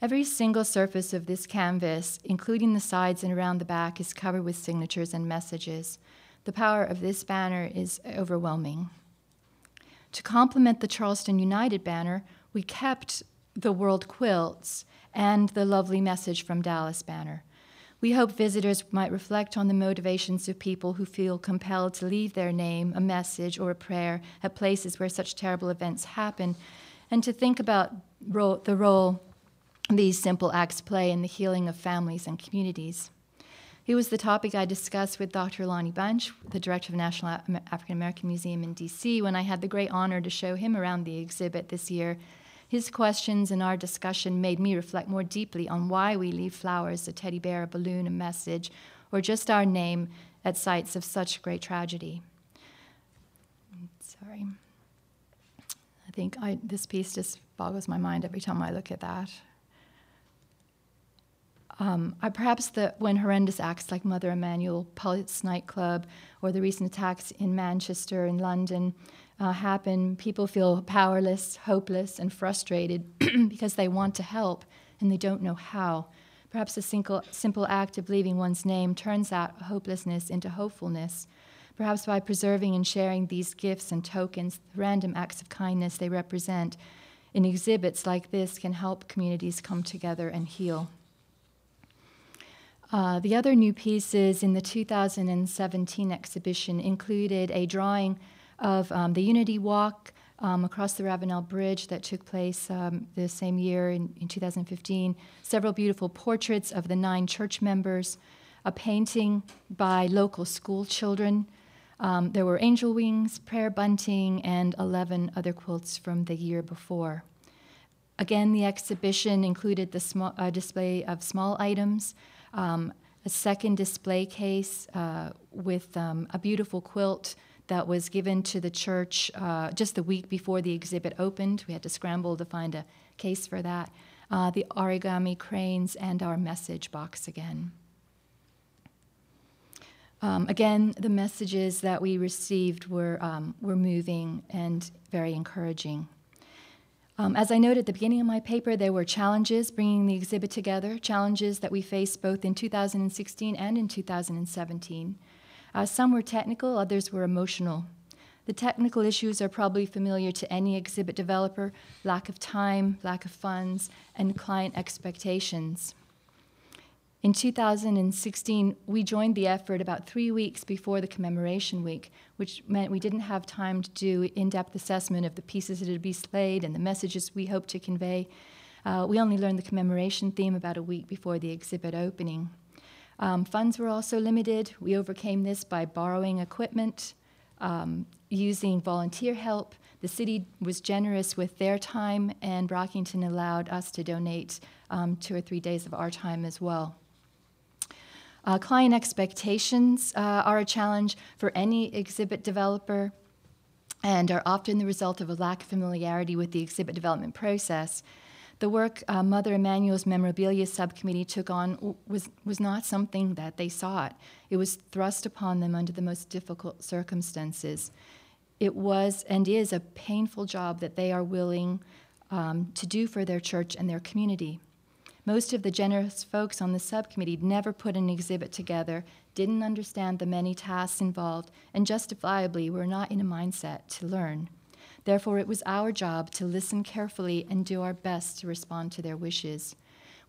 S4: Every single surface of this canvas, including the sides and around the back, is covered with signatures and messages. The power of this banner is overwhelming. To complement the Charleston United banner, we kept the World Quilts and the lovely message from Dallas banner. We hope visitors might reflect on the motivations of people who feel compelled to leave their name, a message, or a prayer at places where such terrible events happen, and to think about ro- the role these simple acts play in the healing of families and communities. It was the topic I discussed with Dr. Lonnie Bunch, the director of the National African American Museum in DC, when I had the great honor to show him around the exhibit this year. His questions and our discussion made me reflect more deeply on why we leave flowers, a teddy bear, a balloon, a message, or just our name at sites of such great tragedy. Sorry. I think I, this piece just boggles my mind every time I look at that. Um, perhaps the, when horrendous acts like Mother Emanuel Pulse nightclub or the recent attacks in Manchester and London uh, happen, people feel powerless, hopeless, and frustrated because they want to help and they don't know how. Perhaps a simple, simple act of leaving one's name turns that hopelessness into hopefulness. Perhaps by preserving and sharing these gifts and tokens, the random acts of kindness they represent in exhibits like this can help communities come together and heal. Uh, the other new pieces in the 2017 exhibition included a drawing of um, the Unity Walk um, across the Ravenel Bridge that took place um, the same year in, in, 2015, several beautiful portraits of the nine church members, a painting by local school children. Um, there were angel wings, prayer bunting, and 11 other quilts from the year before. Again, the exhibition included the small, uh, display of small items um, a second display case uh, with um, a beautiful quilt that was given to the church uh, just the week before the exhibit opened. We had to scramble to find a case for that. Uh, the origami cranes and our message box again. Um, again, the messages that we received were, um, were moving and very encouraging. Um, as I noted at the beginning of my paper, there were challenges bringing the exhibit together, challenges that we faced both in 2016 and in 2017. Uh, some were technical, others were emotional. The technical issues are probably familiar to any exhibit developer lack of time, lack of funds, and client expectations. In 2016, we joined the effort about three weeks before the commemoration week, which meant we didn't have time to do in depth assessment of the pieces that would be slayed and the messages we hoped to convey. Uh, we only learned the commemoration theme about a week before the exhibit opening. Um, funds were also limited. We overcame this by borrowing equipment, um, using volunteer help. The city was generous with their time, and Brockington allowed us to donate um, two or three days of our time as well. Uh, client expectations uh, are a challenge for any exhibit developer and are often the result of a lack of familiarity with the exhibit development process. The work uh, Mother Emanuel's memorabilia subcommittee took on was, was not something that they sought. It was thrust upon them under the most difficult circumstances. It was and is a painful job that they are willing um, to do for their church and their community. Most of the generous folks on the subcommittee never put an exhibit together, didn't understand the many tasks involved, and justifiably were not in a mindset to learn. Therefore, it was our job to listen carefully and do our best to respond to their wishes.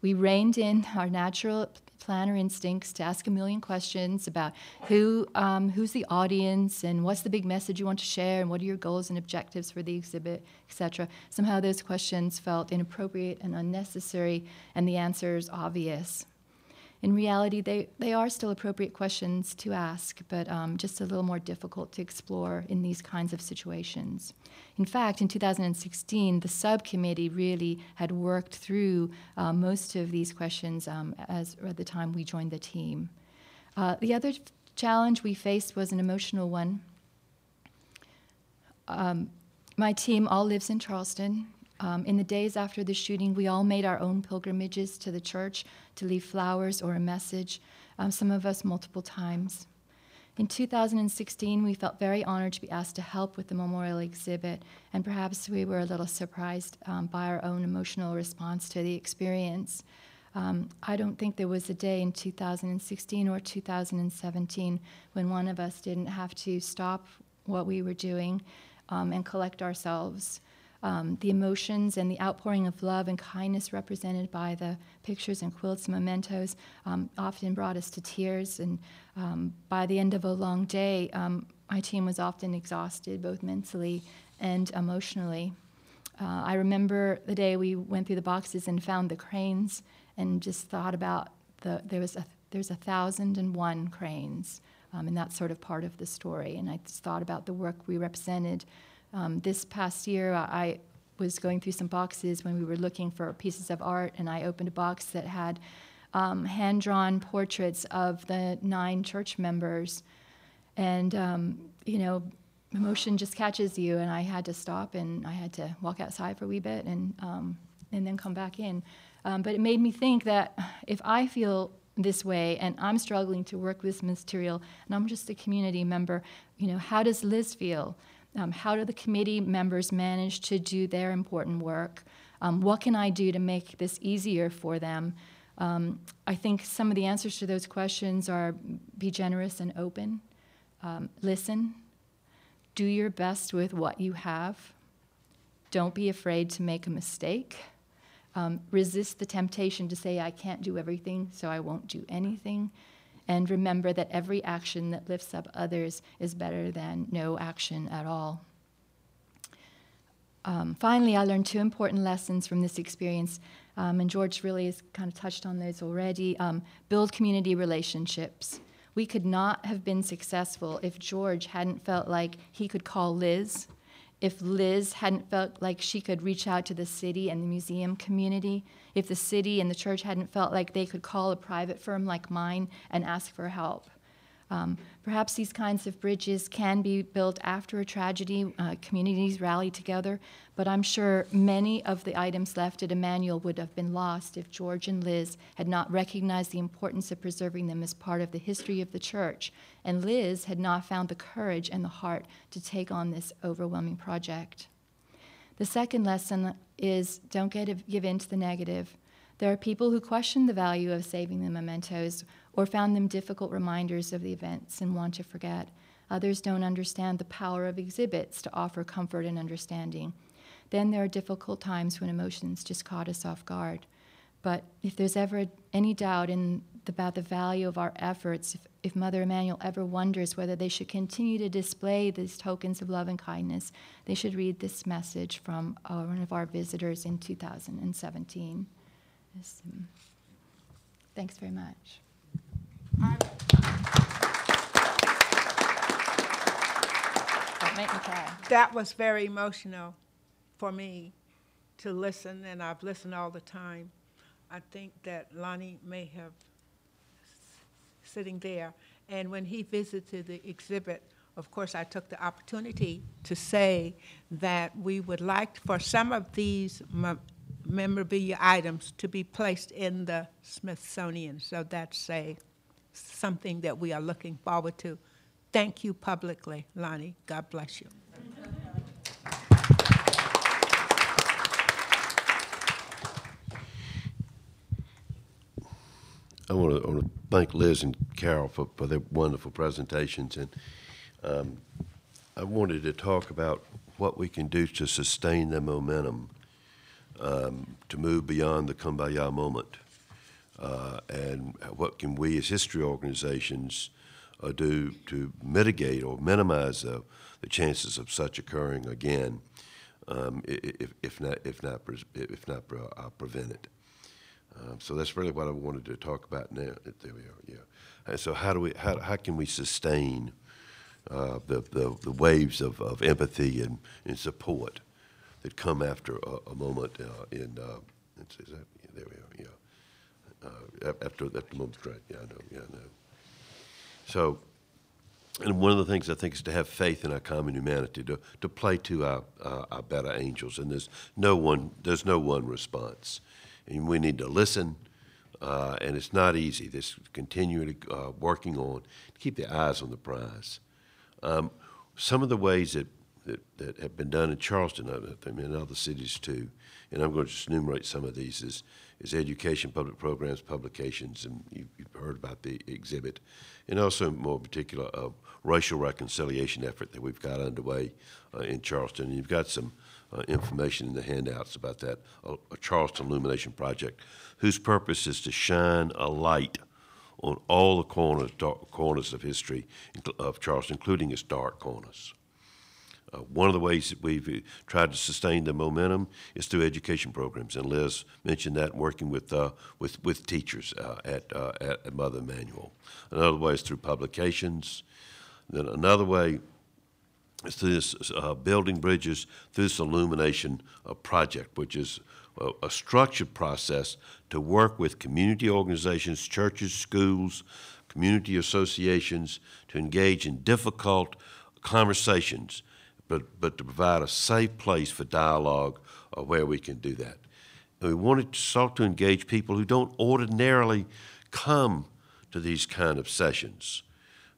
S4: We reined in our natural planner instincts to ask a million questions about who, um, who's the audience and what's the big message you want to share and what are your goals and objectives for the exhibit, etc. Somehow those questions felt inappropriate and unnecessary, and the answers obvious. In reality, they, they are still appropriate questions to ask, but um, just a little more difficult to explore in these kinds of situations. In fact, in 2016, the subcommittee really had worked through uh, most of these questions um, as at the time we joined the team. Uh, the other challenge we faced was an emotional one. Um, my team all lives in Charleston. Um, in the days after the shooting, we all made our own pilgrimages to the church to leave flowers or a message, um, some of us multiple times. In 2016, we felt very honored to be asked to help with the memorial exhibit, and perhaps we were a little surprised um, by our own emotional response to the experience. Um, I don't think there was a day in 2016 or 2017 when one of us didn't have to stop what we were doing um, and collect ourselves. Um, the emotions and the outpouring of love and kindness represented by the pictures and quilts and mementos um, often brought us to tears. And um, by the end of a long day, um, my team was often exhausted, both mentally and emotionally. Uh, I remember the day we went through the boxes and found the cranes, and just thought about the there was a there's a thousand and one cranes, um, and that's sort of part of the story. And I just thought about the work we represented. Um, this past year, I was going through some boxes when we were looking for pieces of art, and I opened a box that had um, hand drawn portraits of the nine church members. And, um, you know, emotion just catches you, and I had to stop and I had to walk outside for a wee bit and, um, and then come back in. Um, but it made me think that if I feel this way and I'm struggling to work with this material and I'm just a community member, you know, how does Liz feel? Um, how do the committee members manage to do their important work? Um, what can I do to make this easier for them? Um, I think some of the answers to those questions are be generous and open, um, listen, do your best with what you have, don't be afraid to make a mistake. Um, resist the temptation to say, I can't do everything, so I won't do anything. And remember that every action that lifts up others is better than no action at all. Um, finally, I learned two important lessons from this experience, um, and George really has kind of touched on those already. Um, build community relationships. We could not have been successful if George hadn't felt like he could call Liz if Liz hadn't felt like she could reach out to the city and the museum community, if the city and the church hadn't felt like they could call a private firm like mine and ask for help. Um, perhaps these kinds of bridges can be built after a tragedy, uh, communities rally together, but I'm sure many of the items left at Emanuel would have been lost if George and Liz had not recognized the importance of preserving them as part of the history of the church, and Liz had not found the courage and the heart to take on this overwhelming project. The second lesson is don't get, give in to the negative. There are people who question the value of saving the mementos or found them difficult reminders of the events and want to forget. Others don't understand the power of exhibits to offer comfort and understanding. Then there are difficult times when emotions just caught us off guard. But if there's ever any doubt in, about the value of our efforts, if, if Mother Emanuel ever wonders whether they should continue to display these tokens of love and kindness, they should read this message from uh, one of our visitors in 2017. Yes, um, thanks very much. Don't make me cry.
S3: That was very emotional for me to listen, and I've listened all the time. I think that Lonnie may have sitting there, and when he visited the exhibit, of course, I took the opportunity to say that we would like for some of these mem- memorabilia items to be placed in the Smithsonian. So that's a something that we are looking forward to. Thank you publicly, Lonnie. God bless you.
S2: I want to, I want to thank Liz and Carol for, for their wonderful presentations. And um, I wanted to talk about what we can do to sustain the momentum, um, to move beyond the kumbaya moment. Uh, and what can we as history organizations uh, do to mitigate or minimize the, the chances of such occurring again, um, if, if not, if not, if not uh, prevent it. Um, so that's really what I wanted to talk about now. There we are, yeah. And so how do we, how, how can we sustain uh, the, the, the waves of, of empathy and, and support that come after a, a moment uh, in, uh, is that, yeah, there we are, yeah. Uh, after, moment's right, yeah, I know, yeah, I know. So, and one of the things I think is to have faith in our common humanity, to, to play to our, uh, our better angels. And there's no one, there's no one response. And we need to listen, uh, and it's not easy. This continually uh, working on to keep the eyes on the prize. Um, some of the ways that, that, that have been done in Charleston, I think in other cities too, and I'm going to just enumerate some of these, is, is education, public programs, publications, and you, you've heard about the exhibit, and also more particular, a racial reconciliation effort that we've got underway uh, in Charleston. And you've got some uh, information in the handouts about that, a, a Charleston Illumination Project, whose purpose is to shine a light on all the corners, dark corners of history of Charleston, including its dark corners. Uh, one of the ways that we've uh, tried to sustain the momentum is through education programs, and Liz mentioned that, working with uh, with with teachers uh, at, uh, at at Mother Emanuel. Another way is through publications. Then another way is through this uh, building bridges through this illumination project, which is a, a structured process to work with community organizations, churches, schools, community associations to engage in difficult conversations, but, but to provide a safe place for dialogue where we can do that. And we wanted to sought to engage people who don't ordinarily come to these kind of sessions.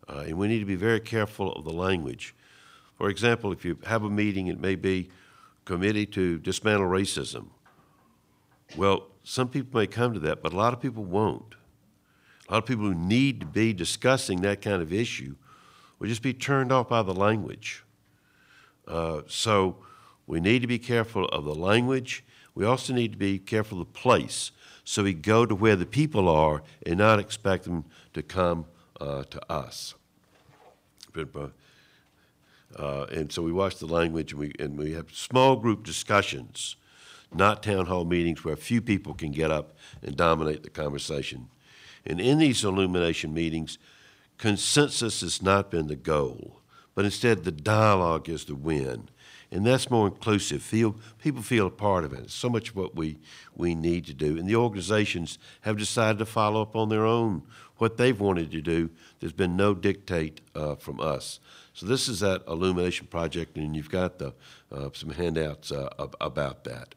S2: Uh, and we need to be very careful of the language. For example, if you have a meeting, it may be committee to dismantle racism. Well, some people may come to that, but a lot of people won't. A lot of people who need to be discussing that kind of issue will just be turned off by the language. Uh, so we need to be careful of the language. We also need to be careful of the place. So we go to where the people are and not expect them to come uh, to us. Uh, uh, and so we watch the language and we, and we have small group discussions, not town hall meetings where a few people can get up and dominate the conversation. And in these illumination meetings, consensus has not been the goal, but instead the dialogue is the win. And that's more inclusive. Feel, people feel a part of it. It's so much what we, we need to do. And the organizations have decided to follow up on their own, what they've wanted to do. There's been no dictate uh, from us. So this is that illumination project, and you've got the, uh, some handouts uh, about that.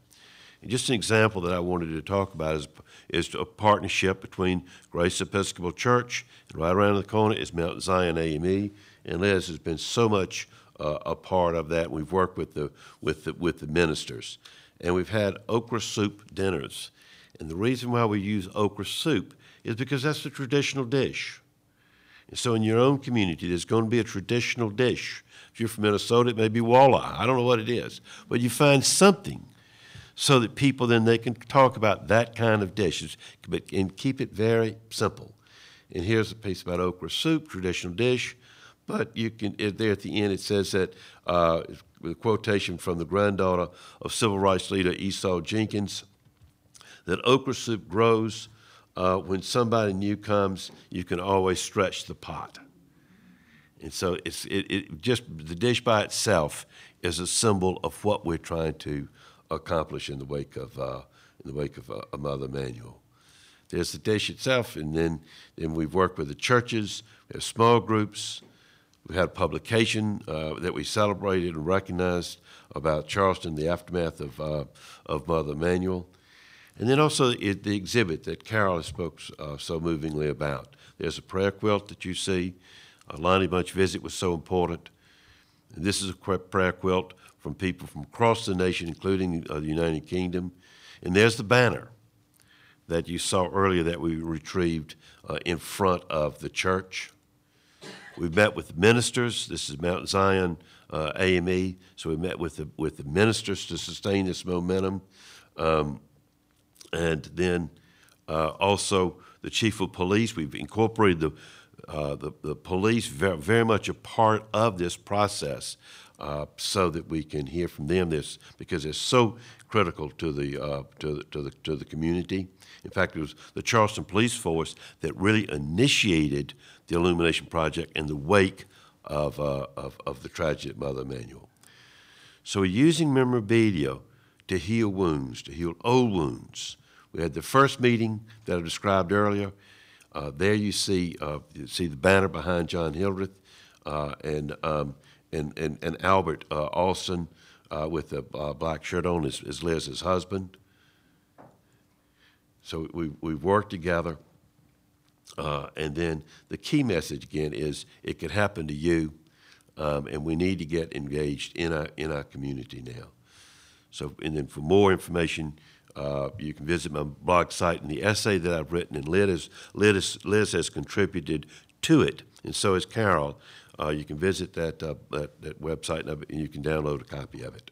S2: And just an example that I wanted to talk about is, is a partnership between Grace Episcopal Church and right around the corner is Mount Zion AME. And Liz has been so much uh, a part of that. We've worked with the, with, the, with the ministers. And we've had okra soup dinners. And the reason why we use okra soup is because that's the traditional dish. And so in your own community, there's going to be a traditional dish. If you're from Minnesota, it may be walleye. I don't know what it is. But you find something so that people then they can talk about that kind of dishes but, and keep it very simple. And here's a piece about okra soup, traditional dish. But you can there at the end it says that uh, with a quotation from the granddaughter of civil rights leader Esau Jenkins that okra soup grows uh, when somebody new comes. You can always stretch the pot. And so it's it, it just the dish by itself is a symbol of what we're trying to accomplish in the wake of uh, in the wake of uh, Mother Emanuel. There's the dish itself, and then then we've worked with the churches. We have small groups. We had a publication uh, that we celebrated and recognized about Charleston, the aftermath of uh, of Mother Emanuel, and then also the, the exhibit that Carol spoke uh, so movingly about. There's a prayer quilt that you see. A Lonnie Bunch visit was so important. And this is a prayer quilt from people from across the nation, including uh, the United Kingdom. And there's the banner that you saw earlier that we retrieved uh, in front of the church. We've met with ministers. This is Mount Zion uh, AME. So we met with the, with the ministers to sustain this momentum. Um, and then uh, also the chief of police. We've incorporated the, uh, the, the police very, very much a part of this process. uh, so that we can hear from them this because it's so critical to the, uh, to, the, to, the, to the community. In fact, it was the Charleston Police Force that really initiated the Illumination Project in the wake of, uh, of, of the tragedy at Mother Emanuel. So we're using memorabilia to heal wounds, to heal old wounds. We had the first meeting that I described earlier. Uh, there you see, uh, you see the banner behind John Hildreth uh, and, um, and, and, and Albert uh, Alston uh, with the uh, black shirt on is, is Liz's husband. So we, we've worked together. Uh, and then the key message again is it could happen to you, um, and we need to get engaged in our, in our community now. So, and then for more information, uh, you can visit my blog site and the essay that I've written, and Liz, Liz, Liz has contributed to it, and so has Carol. Uh, you can visit that, uh, that, that website and and you can download a copy of it.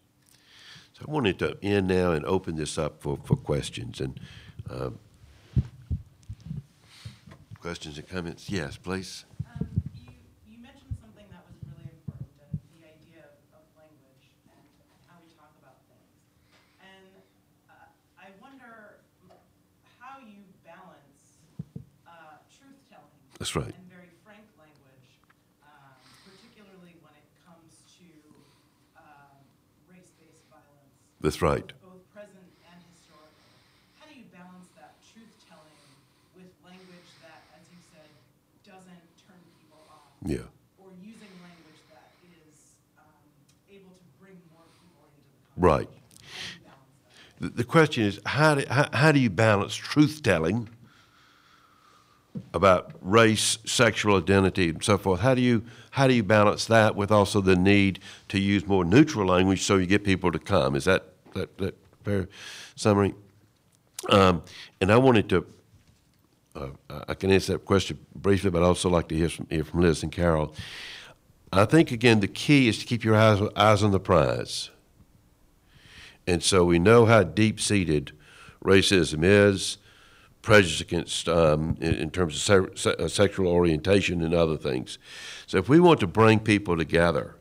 S2: So I wanted to end now and open this up for, for questions. And um, questions and comments? Yes, please.
S5: Um, you, you mentioned something that was really important, and the idea of, of language and how we talk about things. And uh, I wonder how you balance uh, truth-telling.
S2: That's right.
S5: And very frank language, um, particularly when it comes to um, race-based violence.
S2: That's right.
S5: Both present and historical. How do you balance that truth-telling with language that, as you said, doesn't turn people off?
S2: Yeah.
S5: Or using language that is um, able to bring more people into the
S2: Right.
S5: conversation? How do you balance that?
S2: The, the question is how do, how, how do you balance truth telling about race, sexual identity, and so forth? How do you how do you balance that with also the need to use more neutral language so you get people to come? Is that that, that fair summary? Um, and I wanted to. Uh, I can answer that question briefly, but I'd also like to hear from, hear from Liz and Carol. I think again the key is to keep your eyes eyes on the prize. And so we know how deep seated racism is, prejudice against, um, in, in terms of se- se- uh, sexual orientation and other things. So if we want to bring people together,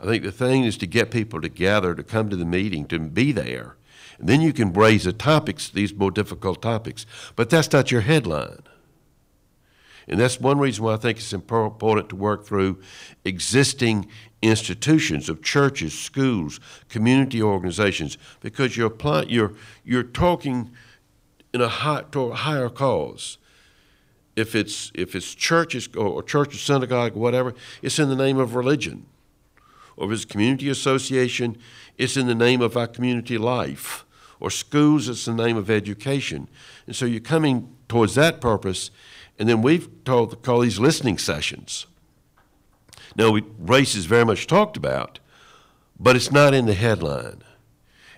S2: I think the thing is to get people together to come to the meeting, to be there. And then you can raise the topics, these more difficult topics. But that's not your headline. And that's one reason why I think it's important to work through existing institutions of churches, schools, community organizations, because you're applying, you're you're talking in a high, to a higher cause. If it's if it's churches or, church or synagogue or whatever, it's in the name of religion. Or if it's community association, it's in the name of our community life. Or schools, it's the name of education. And so you're coming towards that purpose, and then we've told call these listening sessions. Now, we, race is very much talked about, but it's not in the headline.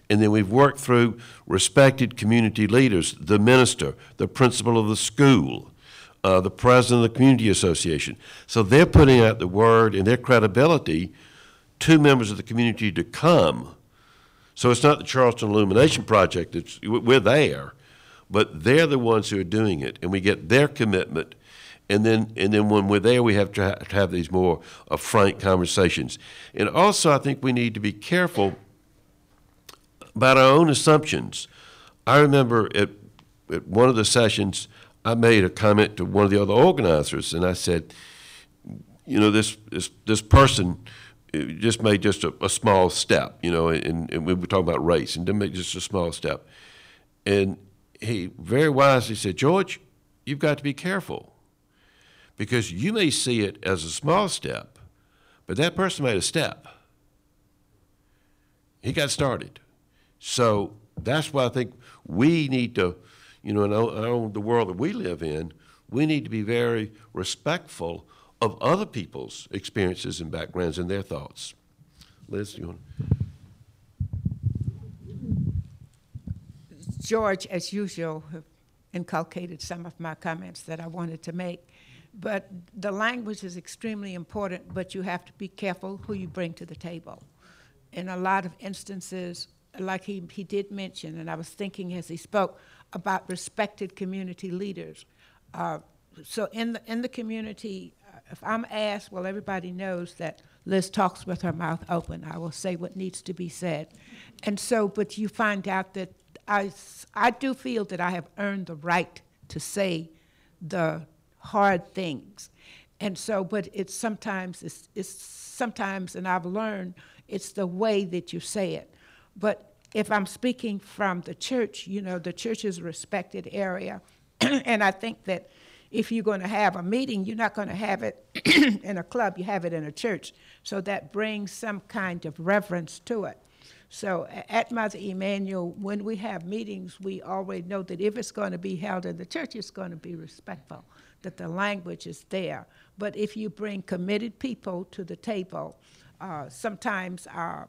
S2: And then we've worked through respected community leaders, the minister, the principal of the school, uh, the president of the community association. So they're putting out the word and their credibility to members of the community to come. So it's not the Charleston Illumination Project, it's, we're there, but they're the ones who are doing it, and we get their commitment. And then, and then when we're there, we have to, ha- to have these more uh, frank conversations. And also, I think we need to be careful about our own assumptions. I remember at, at one of the sessions, I made a comment to one of the other organizers, and I said, you know, this this, this person uh, just made just a, a small step, you know, and, and we were talking about race, and didn't make just a small step. And he very wisely said, George, you've got to be careful because you may see it as a small step, but that person made a step. He got started. So that's why I think we need to, you know, in our the world that we live in, we need to be very respectful of other people's experiences and backgrounds and their thoughts. Liz, you want?
S3: George, as usual, inculcated some of my comments that I wanted to make. But the language is extremely important, but you have to be careful who you bring to the table. In a lot of instances, like he, he did mention, and I was thinking as he spoke about respected community leaders. Uh, so in the, in the community, if I'm asked, well, everybody knows that Liz talks with her mouth open. I will say what needs to be said. And so, but you find out that I, I do feel that I have earned the right to say the hard things. And so, but it's sometimes, it's, it's sometimes, and I've learned, it's the way that you say it. But if I'm speaking from the church, you know, the church is a respected area. and I think that if you're going to have a meeting, you're not going to have it in a club, you have it in a church. So that brings some kind of reverence to it. So at Mother Emanuel, when we have meetings, we already know that if it's going to be held in the church, it's going to be respectful, that the language is there. But if you bring committed people to the table, uh, sometimes uh,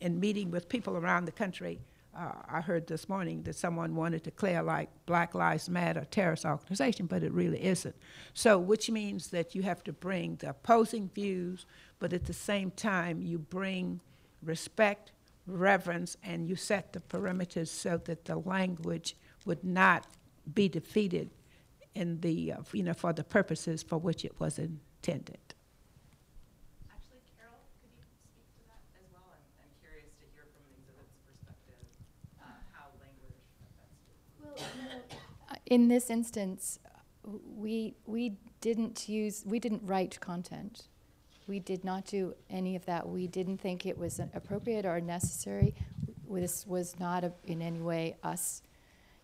S3: in meeting with people around the country, uh, I heard this morning that someone wanted to declare like Black Lives Matter a terrorist organization, but it really isn't. So, which means that you have to bring the opposing views, but at the same time, you bring respect, reverence, and you set the perimeters so that the language would not be defeated in the, uh, you know, for the purposes for which it was intended.
S5: Actually, Carol, could you speak to that as well? I'm, I'm curious to hear from an exhibit's perspective, uh, how language affects you.
S4: Uh, In this instance, we, we didn't use, we didn't write content. We did not do any of that. We didn't think it was appropriate or necessary. This was not a- in any way us,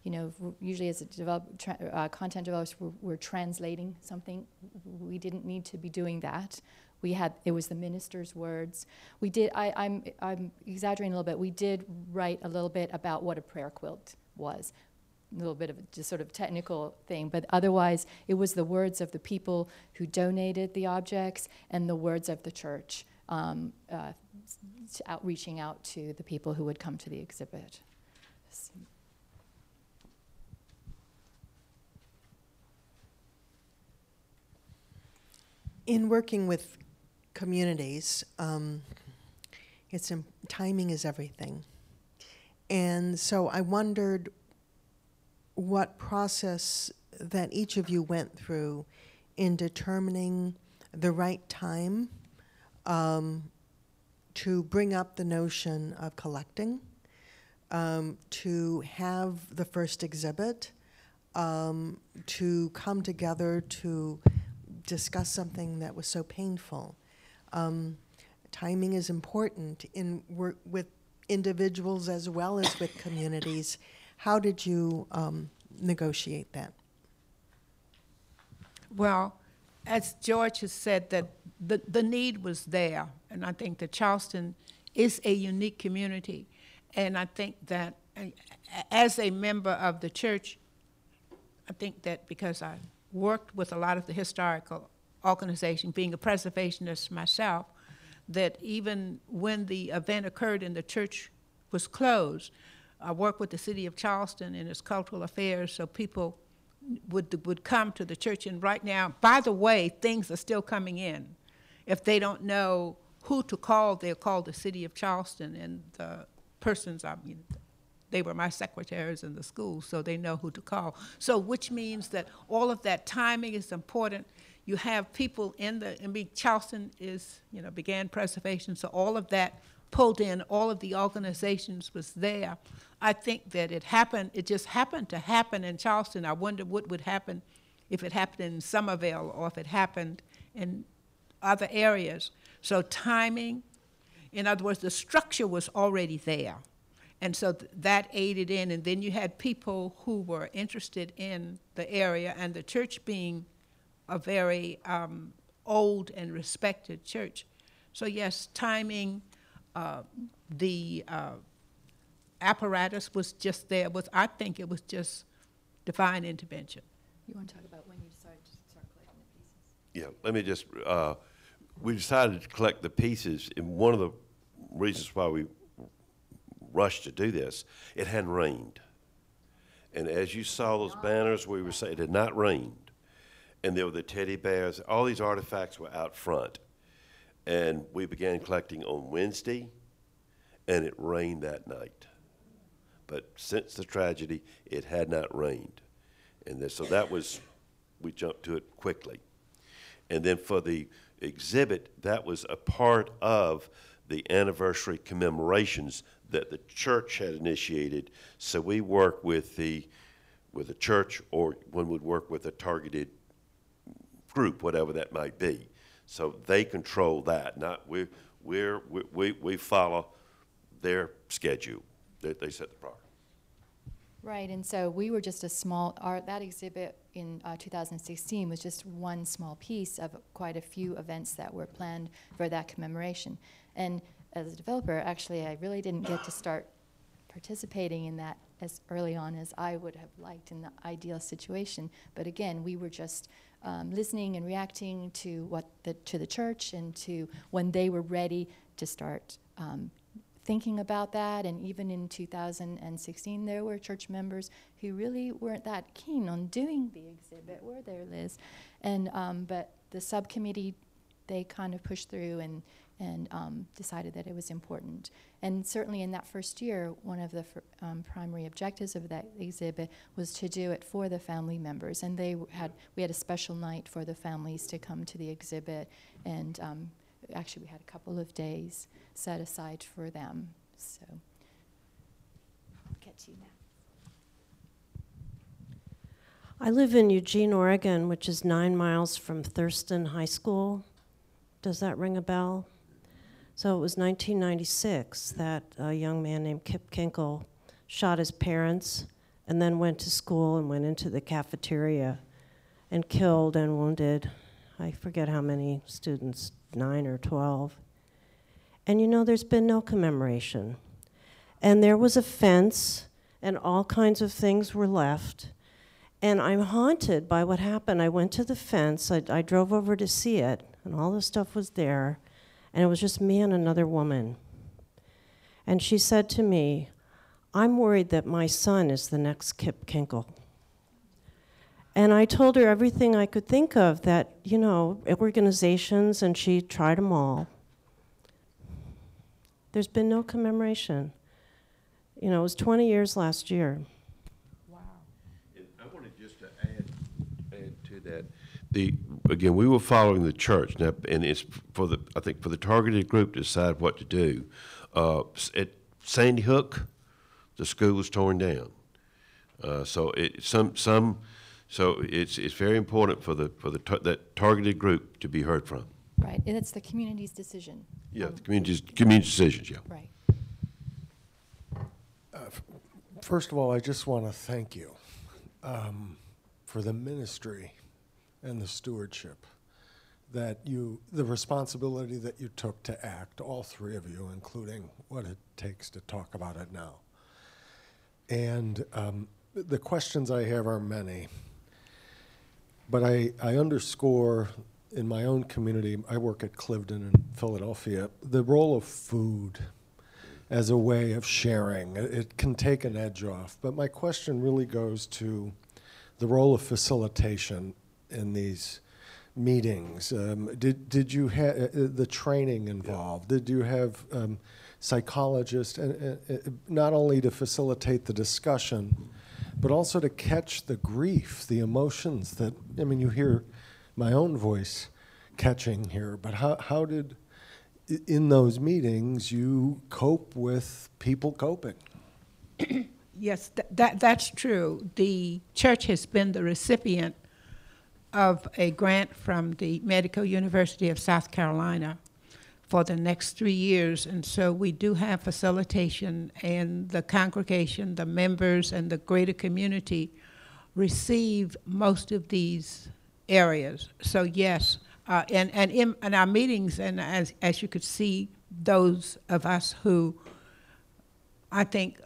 S4: you know, usually as a develop, uh, content developers, we're, we're translating something. We didn't need to be doing that. We had, it was the minister's words. We did, I, I'm, I'm exaggerating a little bit. We did write a little bit about what a prayer quilt was little bit of just sort of technical thing, but otherwise, it was the words of the people who donated the objects and the words of the church um, uh, out, reaching out to the people who would come to the exhibit.
S6: In working with communities, um, it's im- timing is everything, and so I wondered what process that each of you went through in determining the right time um, to bring up the notion of collecting, um, to have the first exhibit, um, to come together to discuss something that was so painful. Um, timing is important in work with individuals as well as with communities. How did you um, negotiate that?
S3: Well, as George has said, that the, the need was there, and I think that Charleston is a unique community. And I think that as a member of the church, I think that because I worked with a lot of the historical organization, being a preservationist myself, that even when the event occurred and the church was closed, I work with the city of Charleston in its cultural affairs, so people would would come to the church. And right now, by the way, things are still coming in. If they don't know who to call, they'll call the city of Charleston, and the persons I mean, they were my secretaries in the school, so they know who to call. So, which means that all of that timing is important. You have people in the, I mean, Charleston is, you know, began preservation, so all of that pulled in, all of the organizations was there. I think that it happened, it just happened to happen in Charleston. I wonder what would happen if it happened in Summerville or if it happened in other areas. So timing, in other words, the structure was already there. And so th- that aided in, and then you had people who were interested in the area, and the church being a very um, old and respected church. So, yes, timing, uh, the uh, apparatus was just there. Was I think it was just divine intervention.
S4: You want to talk about when you decided to start collecting the pieces?
S2: Yeah, let me just, uh, we decided to collect the pieces, and one of the reasons why we rushed to do this, it hadn't rained. And as you saw those banners, we were saying, it had not rained. And there were the teddy bears, all these artifacts were out front. And we began collecting on Wednesday, and it rained that night. But since the tragedy, it had not rained. And then- so that was, we jumped to it quickly. And then for the, exhibit, that was a part of the anniversary commemorations that the church had initiated. So we work with the, with the church, or one would work with a targeted group, whatever that might be. So they control that, not, we, we, we, we follow their schedule. They, they set the priority.
S4: Right, and so we were just a small, our, that exhibit in uh, 2016 was just one small piece of quite a few events that were planned for that commemoration. And as a developer, actually, I really didn't get to start participating in that as early on as I would have liked in the ideal situation. But again, we were just um, listening and reacting to what the, to the church and to when they were ready to start um, thinking about that. And even in 2016, there were church members who really weren't that keen on doing the exhibit, were there, Liz? And um, but the subcommittee, they kind of pushed through and and um, decided that it was important. And certainly in that first year, one of the um, primary objectives of that exhibit was to do it for the family members. And they had we had a special night for the families to come to the exhibit, and um, actually we had a couple of days set aside for them. So I'll get to you now.
S7: I live in Eugene, Oregon, which is nine miles from Thurston High School. Does that ring a bell? So it was 1996 that a young man named Kip Kinkel shot his parents and then went to school and went into the cafeteria and killed and wounded, I forget how many students, nine or 12. And you know, there's been no commemoration. And there was a fence, and all kinds of things were left. And I'm haunted by what happened. I went to the fence, I, I drove over to see it, and all the stuff was there, and it was just me and another woman. And she said to me, I'm worried that my son is the next Kip Kinkel. And I told her everything I could think of that, you know, organizations, and she tried them all. There's been no commemoration. You know, it was 20 years last year. Wow.
S2: And I wanted just to add, add to that, the, again, we were following the church, now, and it's for the, I think, for the targeted group to decide what to do. Uh, at Sandy Hook, the school was torn down. Uh, so it, some, some, so it's, it's very important for the, for the, tar- that targeted group to be heard from.
S4: Right, and it's the community's decision.
S2: Yeah,
S4: Um,
S2: the community's, community decisions, yeah.
S4: Right.
S8: First of all, I just want to thank you um, for the ministry and the stewardship that you, the responsibility that you took to act, all three of you, including what it takes to talk about it now. And um, the questions I have are many, but I, I underscore in my own community, I work at Cliveden in Philadelphia, the role of food as a way of sharing. It, it can take an edge off. But my question really goes to the role of facilitation in these meetings. Um, did, did you have uh, the training involved? Did you have um, psychologists, and, uh, uh, not only to facilitate the discussion, but also to catch the grief, the emotions that, I mean, you hear my own voice catching here, but how, how did, in those meetings, you cope with people coping?
S3: Yes, th- that, that's true. The church has been the recipient of a grant from the Medical University of South Carolina for the next three years, and so we do have facilitation, and the congregation, the members, and the greater community receive most of these areas. So yes, uh, and and in, in our meetings, and as as you could see, those of us who I think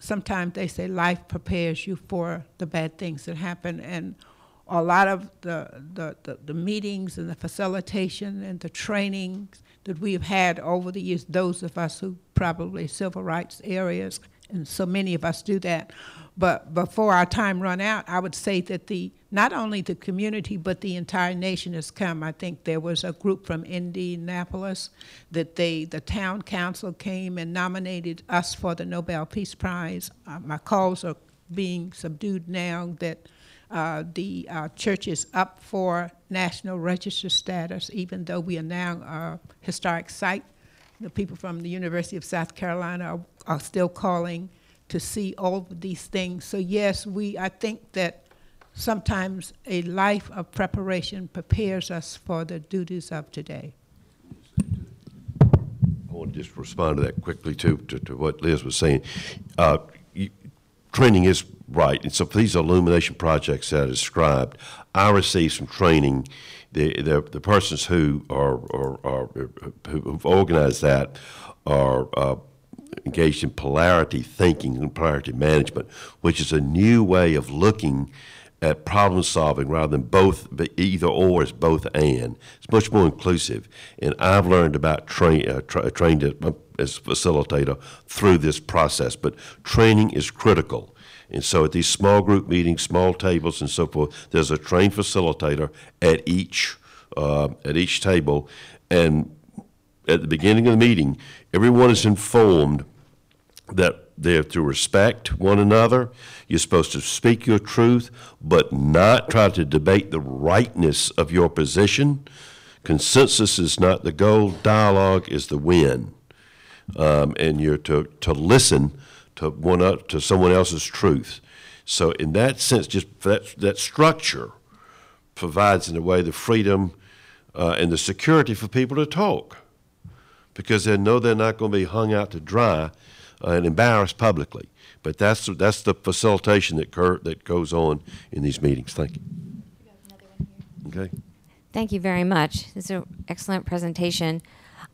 S3: sometimes they say life prepares you for the bad things that happen, and a lot of the, the, the, the meetings and the facilitation and the trainings that we've had over the years, those of us who probably civil rights areas, and so many of us do that. But before our time run out, I would say that the not only the community but the entire nation has come. I think there was a group from Indianapolis that they the town council came and nominated us for the Nobel Peace Prize. Uh, my calls are being subdued now that uh, the uh, church is up for national register status, even though we are now a historic site. The people from the University of South Carolina are, are still calling to see all of these things. So yes, we. I think that sometimes a life of preparation prepares us for the duties of today.
S2: I want to just respond to that quickly too, to, to what Liz was saying. Uh, you, training is right, and so for these illumination projects that I described, I received some training. The the, the persons who are, are, are who've organized that are uh, engaged in polarity thinking and polarity management, which is a new way of looking at problem solving rather than both either or is both and. It's much more inclusive, and I've learned about train uh, tra- trained as as facilitator through this process. But training is critical, and so at these small group meetings, small tables, and so forth, there's a trained facilitator at each uh, at each table, and at the beginning of the meeting, everyone is informed that they're to respect one another. You're supposed to speak your truth, but not try to debate the rightness of your position. Consensus is not the goal, dialogue is the win. Um, and you're to, to listen to, one, o- to someone else's truth. So, in that sense, just that, that structure provides, in a way, the freedom uh, and the security for people to talk because they know they're not going to be hung out to dry uh, and embarrassed publicly. But that's that's the facilitation that cur- that goes on in these meetings. Thank you. Okay.
S9: Thank you very much. It's an excellent presentation.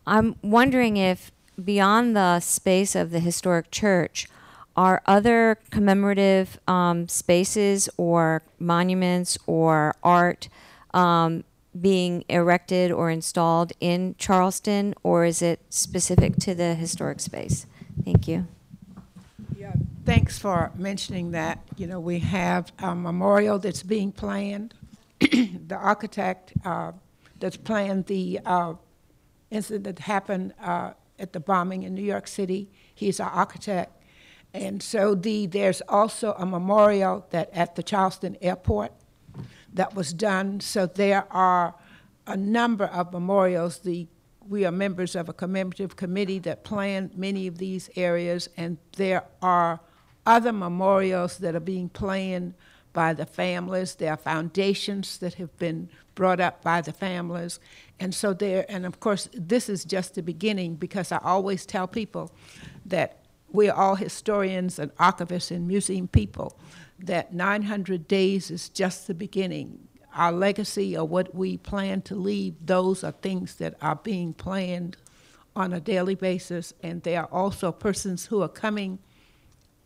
S9: I'm wondering if, beyond the space of the historic church, are other commemorative um, spaces or monuments or art um, being erected or installed in Charleston, or is it specific to the historic space? Thank you.
S3: Yeah, thanks for mentioning that. You know, we have a memorial that's being planned. the architect uh, that's planned the uh, incident that happened uh, at the bombing in New York City, he's our architect. And so the, there's also a memorial that at the Charleston Airport that was done. So there are a number of memorials. The we are members of a commemorative committee that planned many of these areas, and there are other memorials that are being planned by the families. There are foundations that have been brought up by the families. And so there, and of course, this is just the beginning because I always tell people that we are all historians and archivists and museum people, that 900 days is just the beginning our legacy or what we plan to leave, those are things that are being planned on a daily basis. And there are also persons who are coming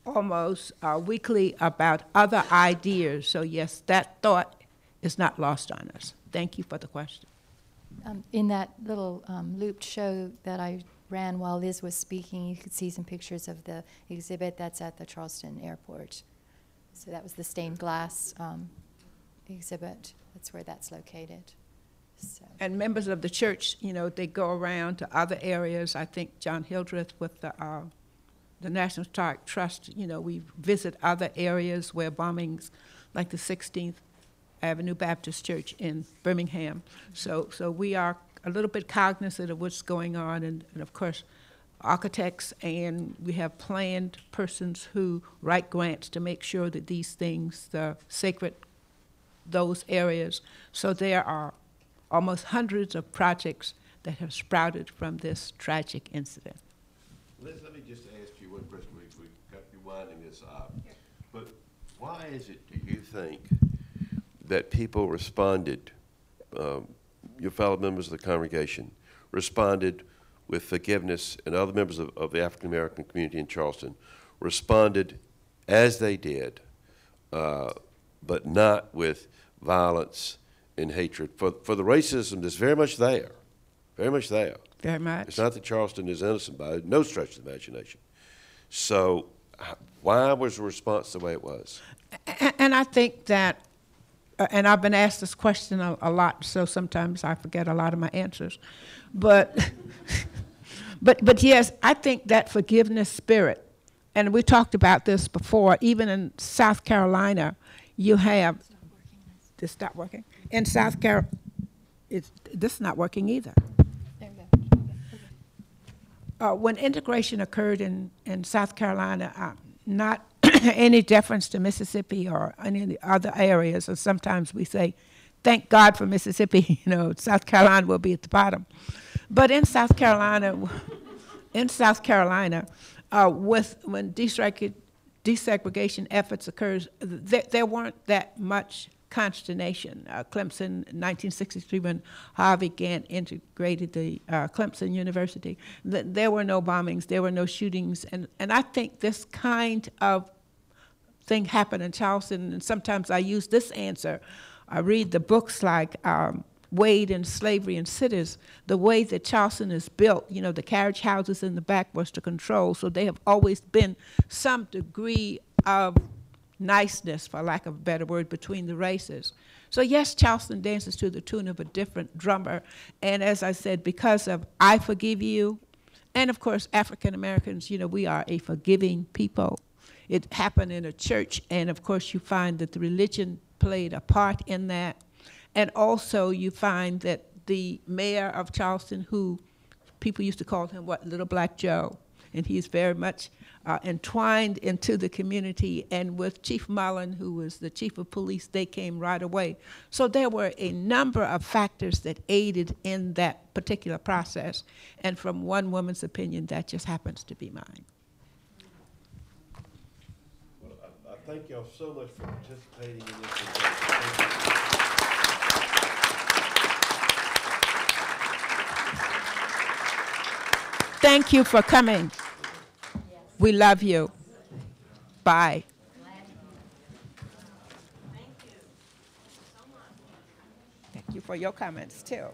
S3: almost uh, weekly about other ideas. So, yes, that thought is not lost on us. Thank you for the question.
S4: Um, in that little um, looped show that I ran while Liz was speaking, you could see some pictures of the exhibit that's at the Charleston Airport. So that was the stained glass um, exhibit. That's where that's located. So.
S3: And members of the church, you know, they go around to other areas. I think John Hildreth with the, uh, the National Historic Trust, you know, we visit other areas where bombings, like the 16th Avenue Baptist Church in Birmingham. So, so we are a little bit cognizant of what's going on, and, and of course, architects, and we have planned persons who write grants to make sure that these things, the sacred those areas. So there are almost hundreds of projects that have sprouted from this tragic incident.
S2: Liz, let me just ask you one question. We, we got you winding this up. But why is it, do you think, that people responded, um, your fellow members of the congregation, responded with forgiveness, and other members of, of the African American community in Charleston responded as they did, uh, but not with violence and hatred for, for the racism that's very much there, very much there.
S3: Very much.
S2: It's not that Charleston is innocent by no stretch of the imagination. So, why was the response the way it was?
S3: And I think that, and I've been asked this question a, a lot, so sometimes I forget a lot of my answers. But, but, but yes, I think that forgiveness spirit and we talked about this before, even in South Carolina, you have, this not working? In South Car, it's, this is not working either. Uh, when integration occurred in, in South Carolina, uh, not any deference to Mississippi or any other areas, or sometimes we say, thank God for Mississippi, you know, South Carolina will be at the bottom. But in South Carolina, in South Carolina, uh, with when desegregation, desegregation efforts occurs, there, there weren't that much consternation. Uh, Clemson, 1963, when Harvey Gantt integrated the uh, Clemson University, th- there were no bombings, there were no shootings, and, and I think this kind of thing happened in Charleston, and sometimes I use this answer. I read the books like um, Wade and Slavery and Cities. The way that Charleston is built, you know, the carriage houses in the back was to control, so they have always been some degree of niceness, for lack of a better word, between the races. So yes, Charleston dances to the tune of a different drummer, and as I said, because of I Forgive You, and of course, African Americans, you know, we are a forgiving people. It happened in a church, and of course, you find that the religion played a part in that. And also, you find that the mayor of Charleston, who people used to call him what, Little Black Joe, and he's very much uh, entwined into the community. And with Chief Mullen, who was the chief of police, they came right away. So there were a number of factors that aided in that particular process. And from one woman's opinion, that just happens to be mine.
S2: Well, I, I thank y'all so much for participating in this. event.
S3: Thank you for coming. We love you. Bye. Thank you. Thank you for your comments, too.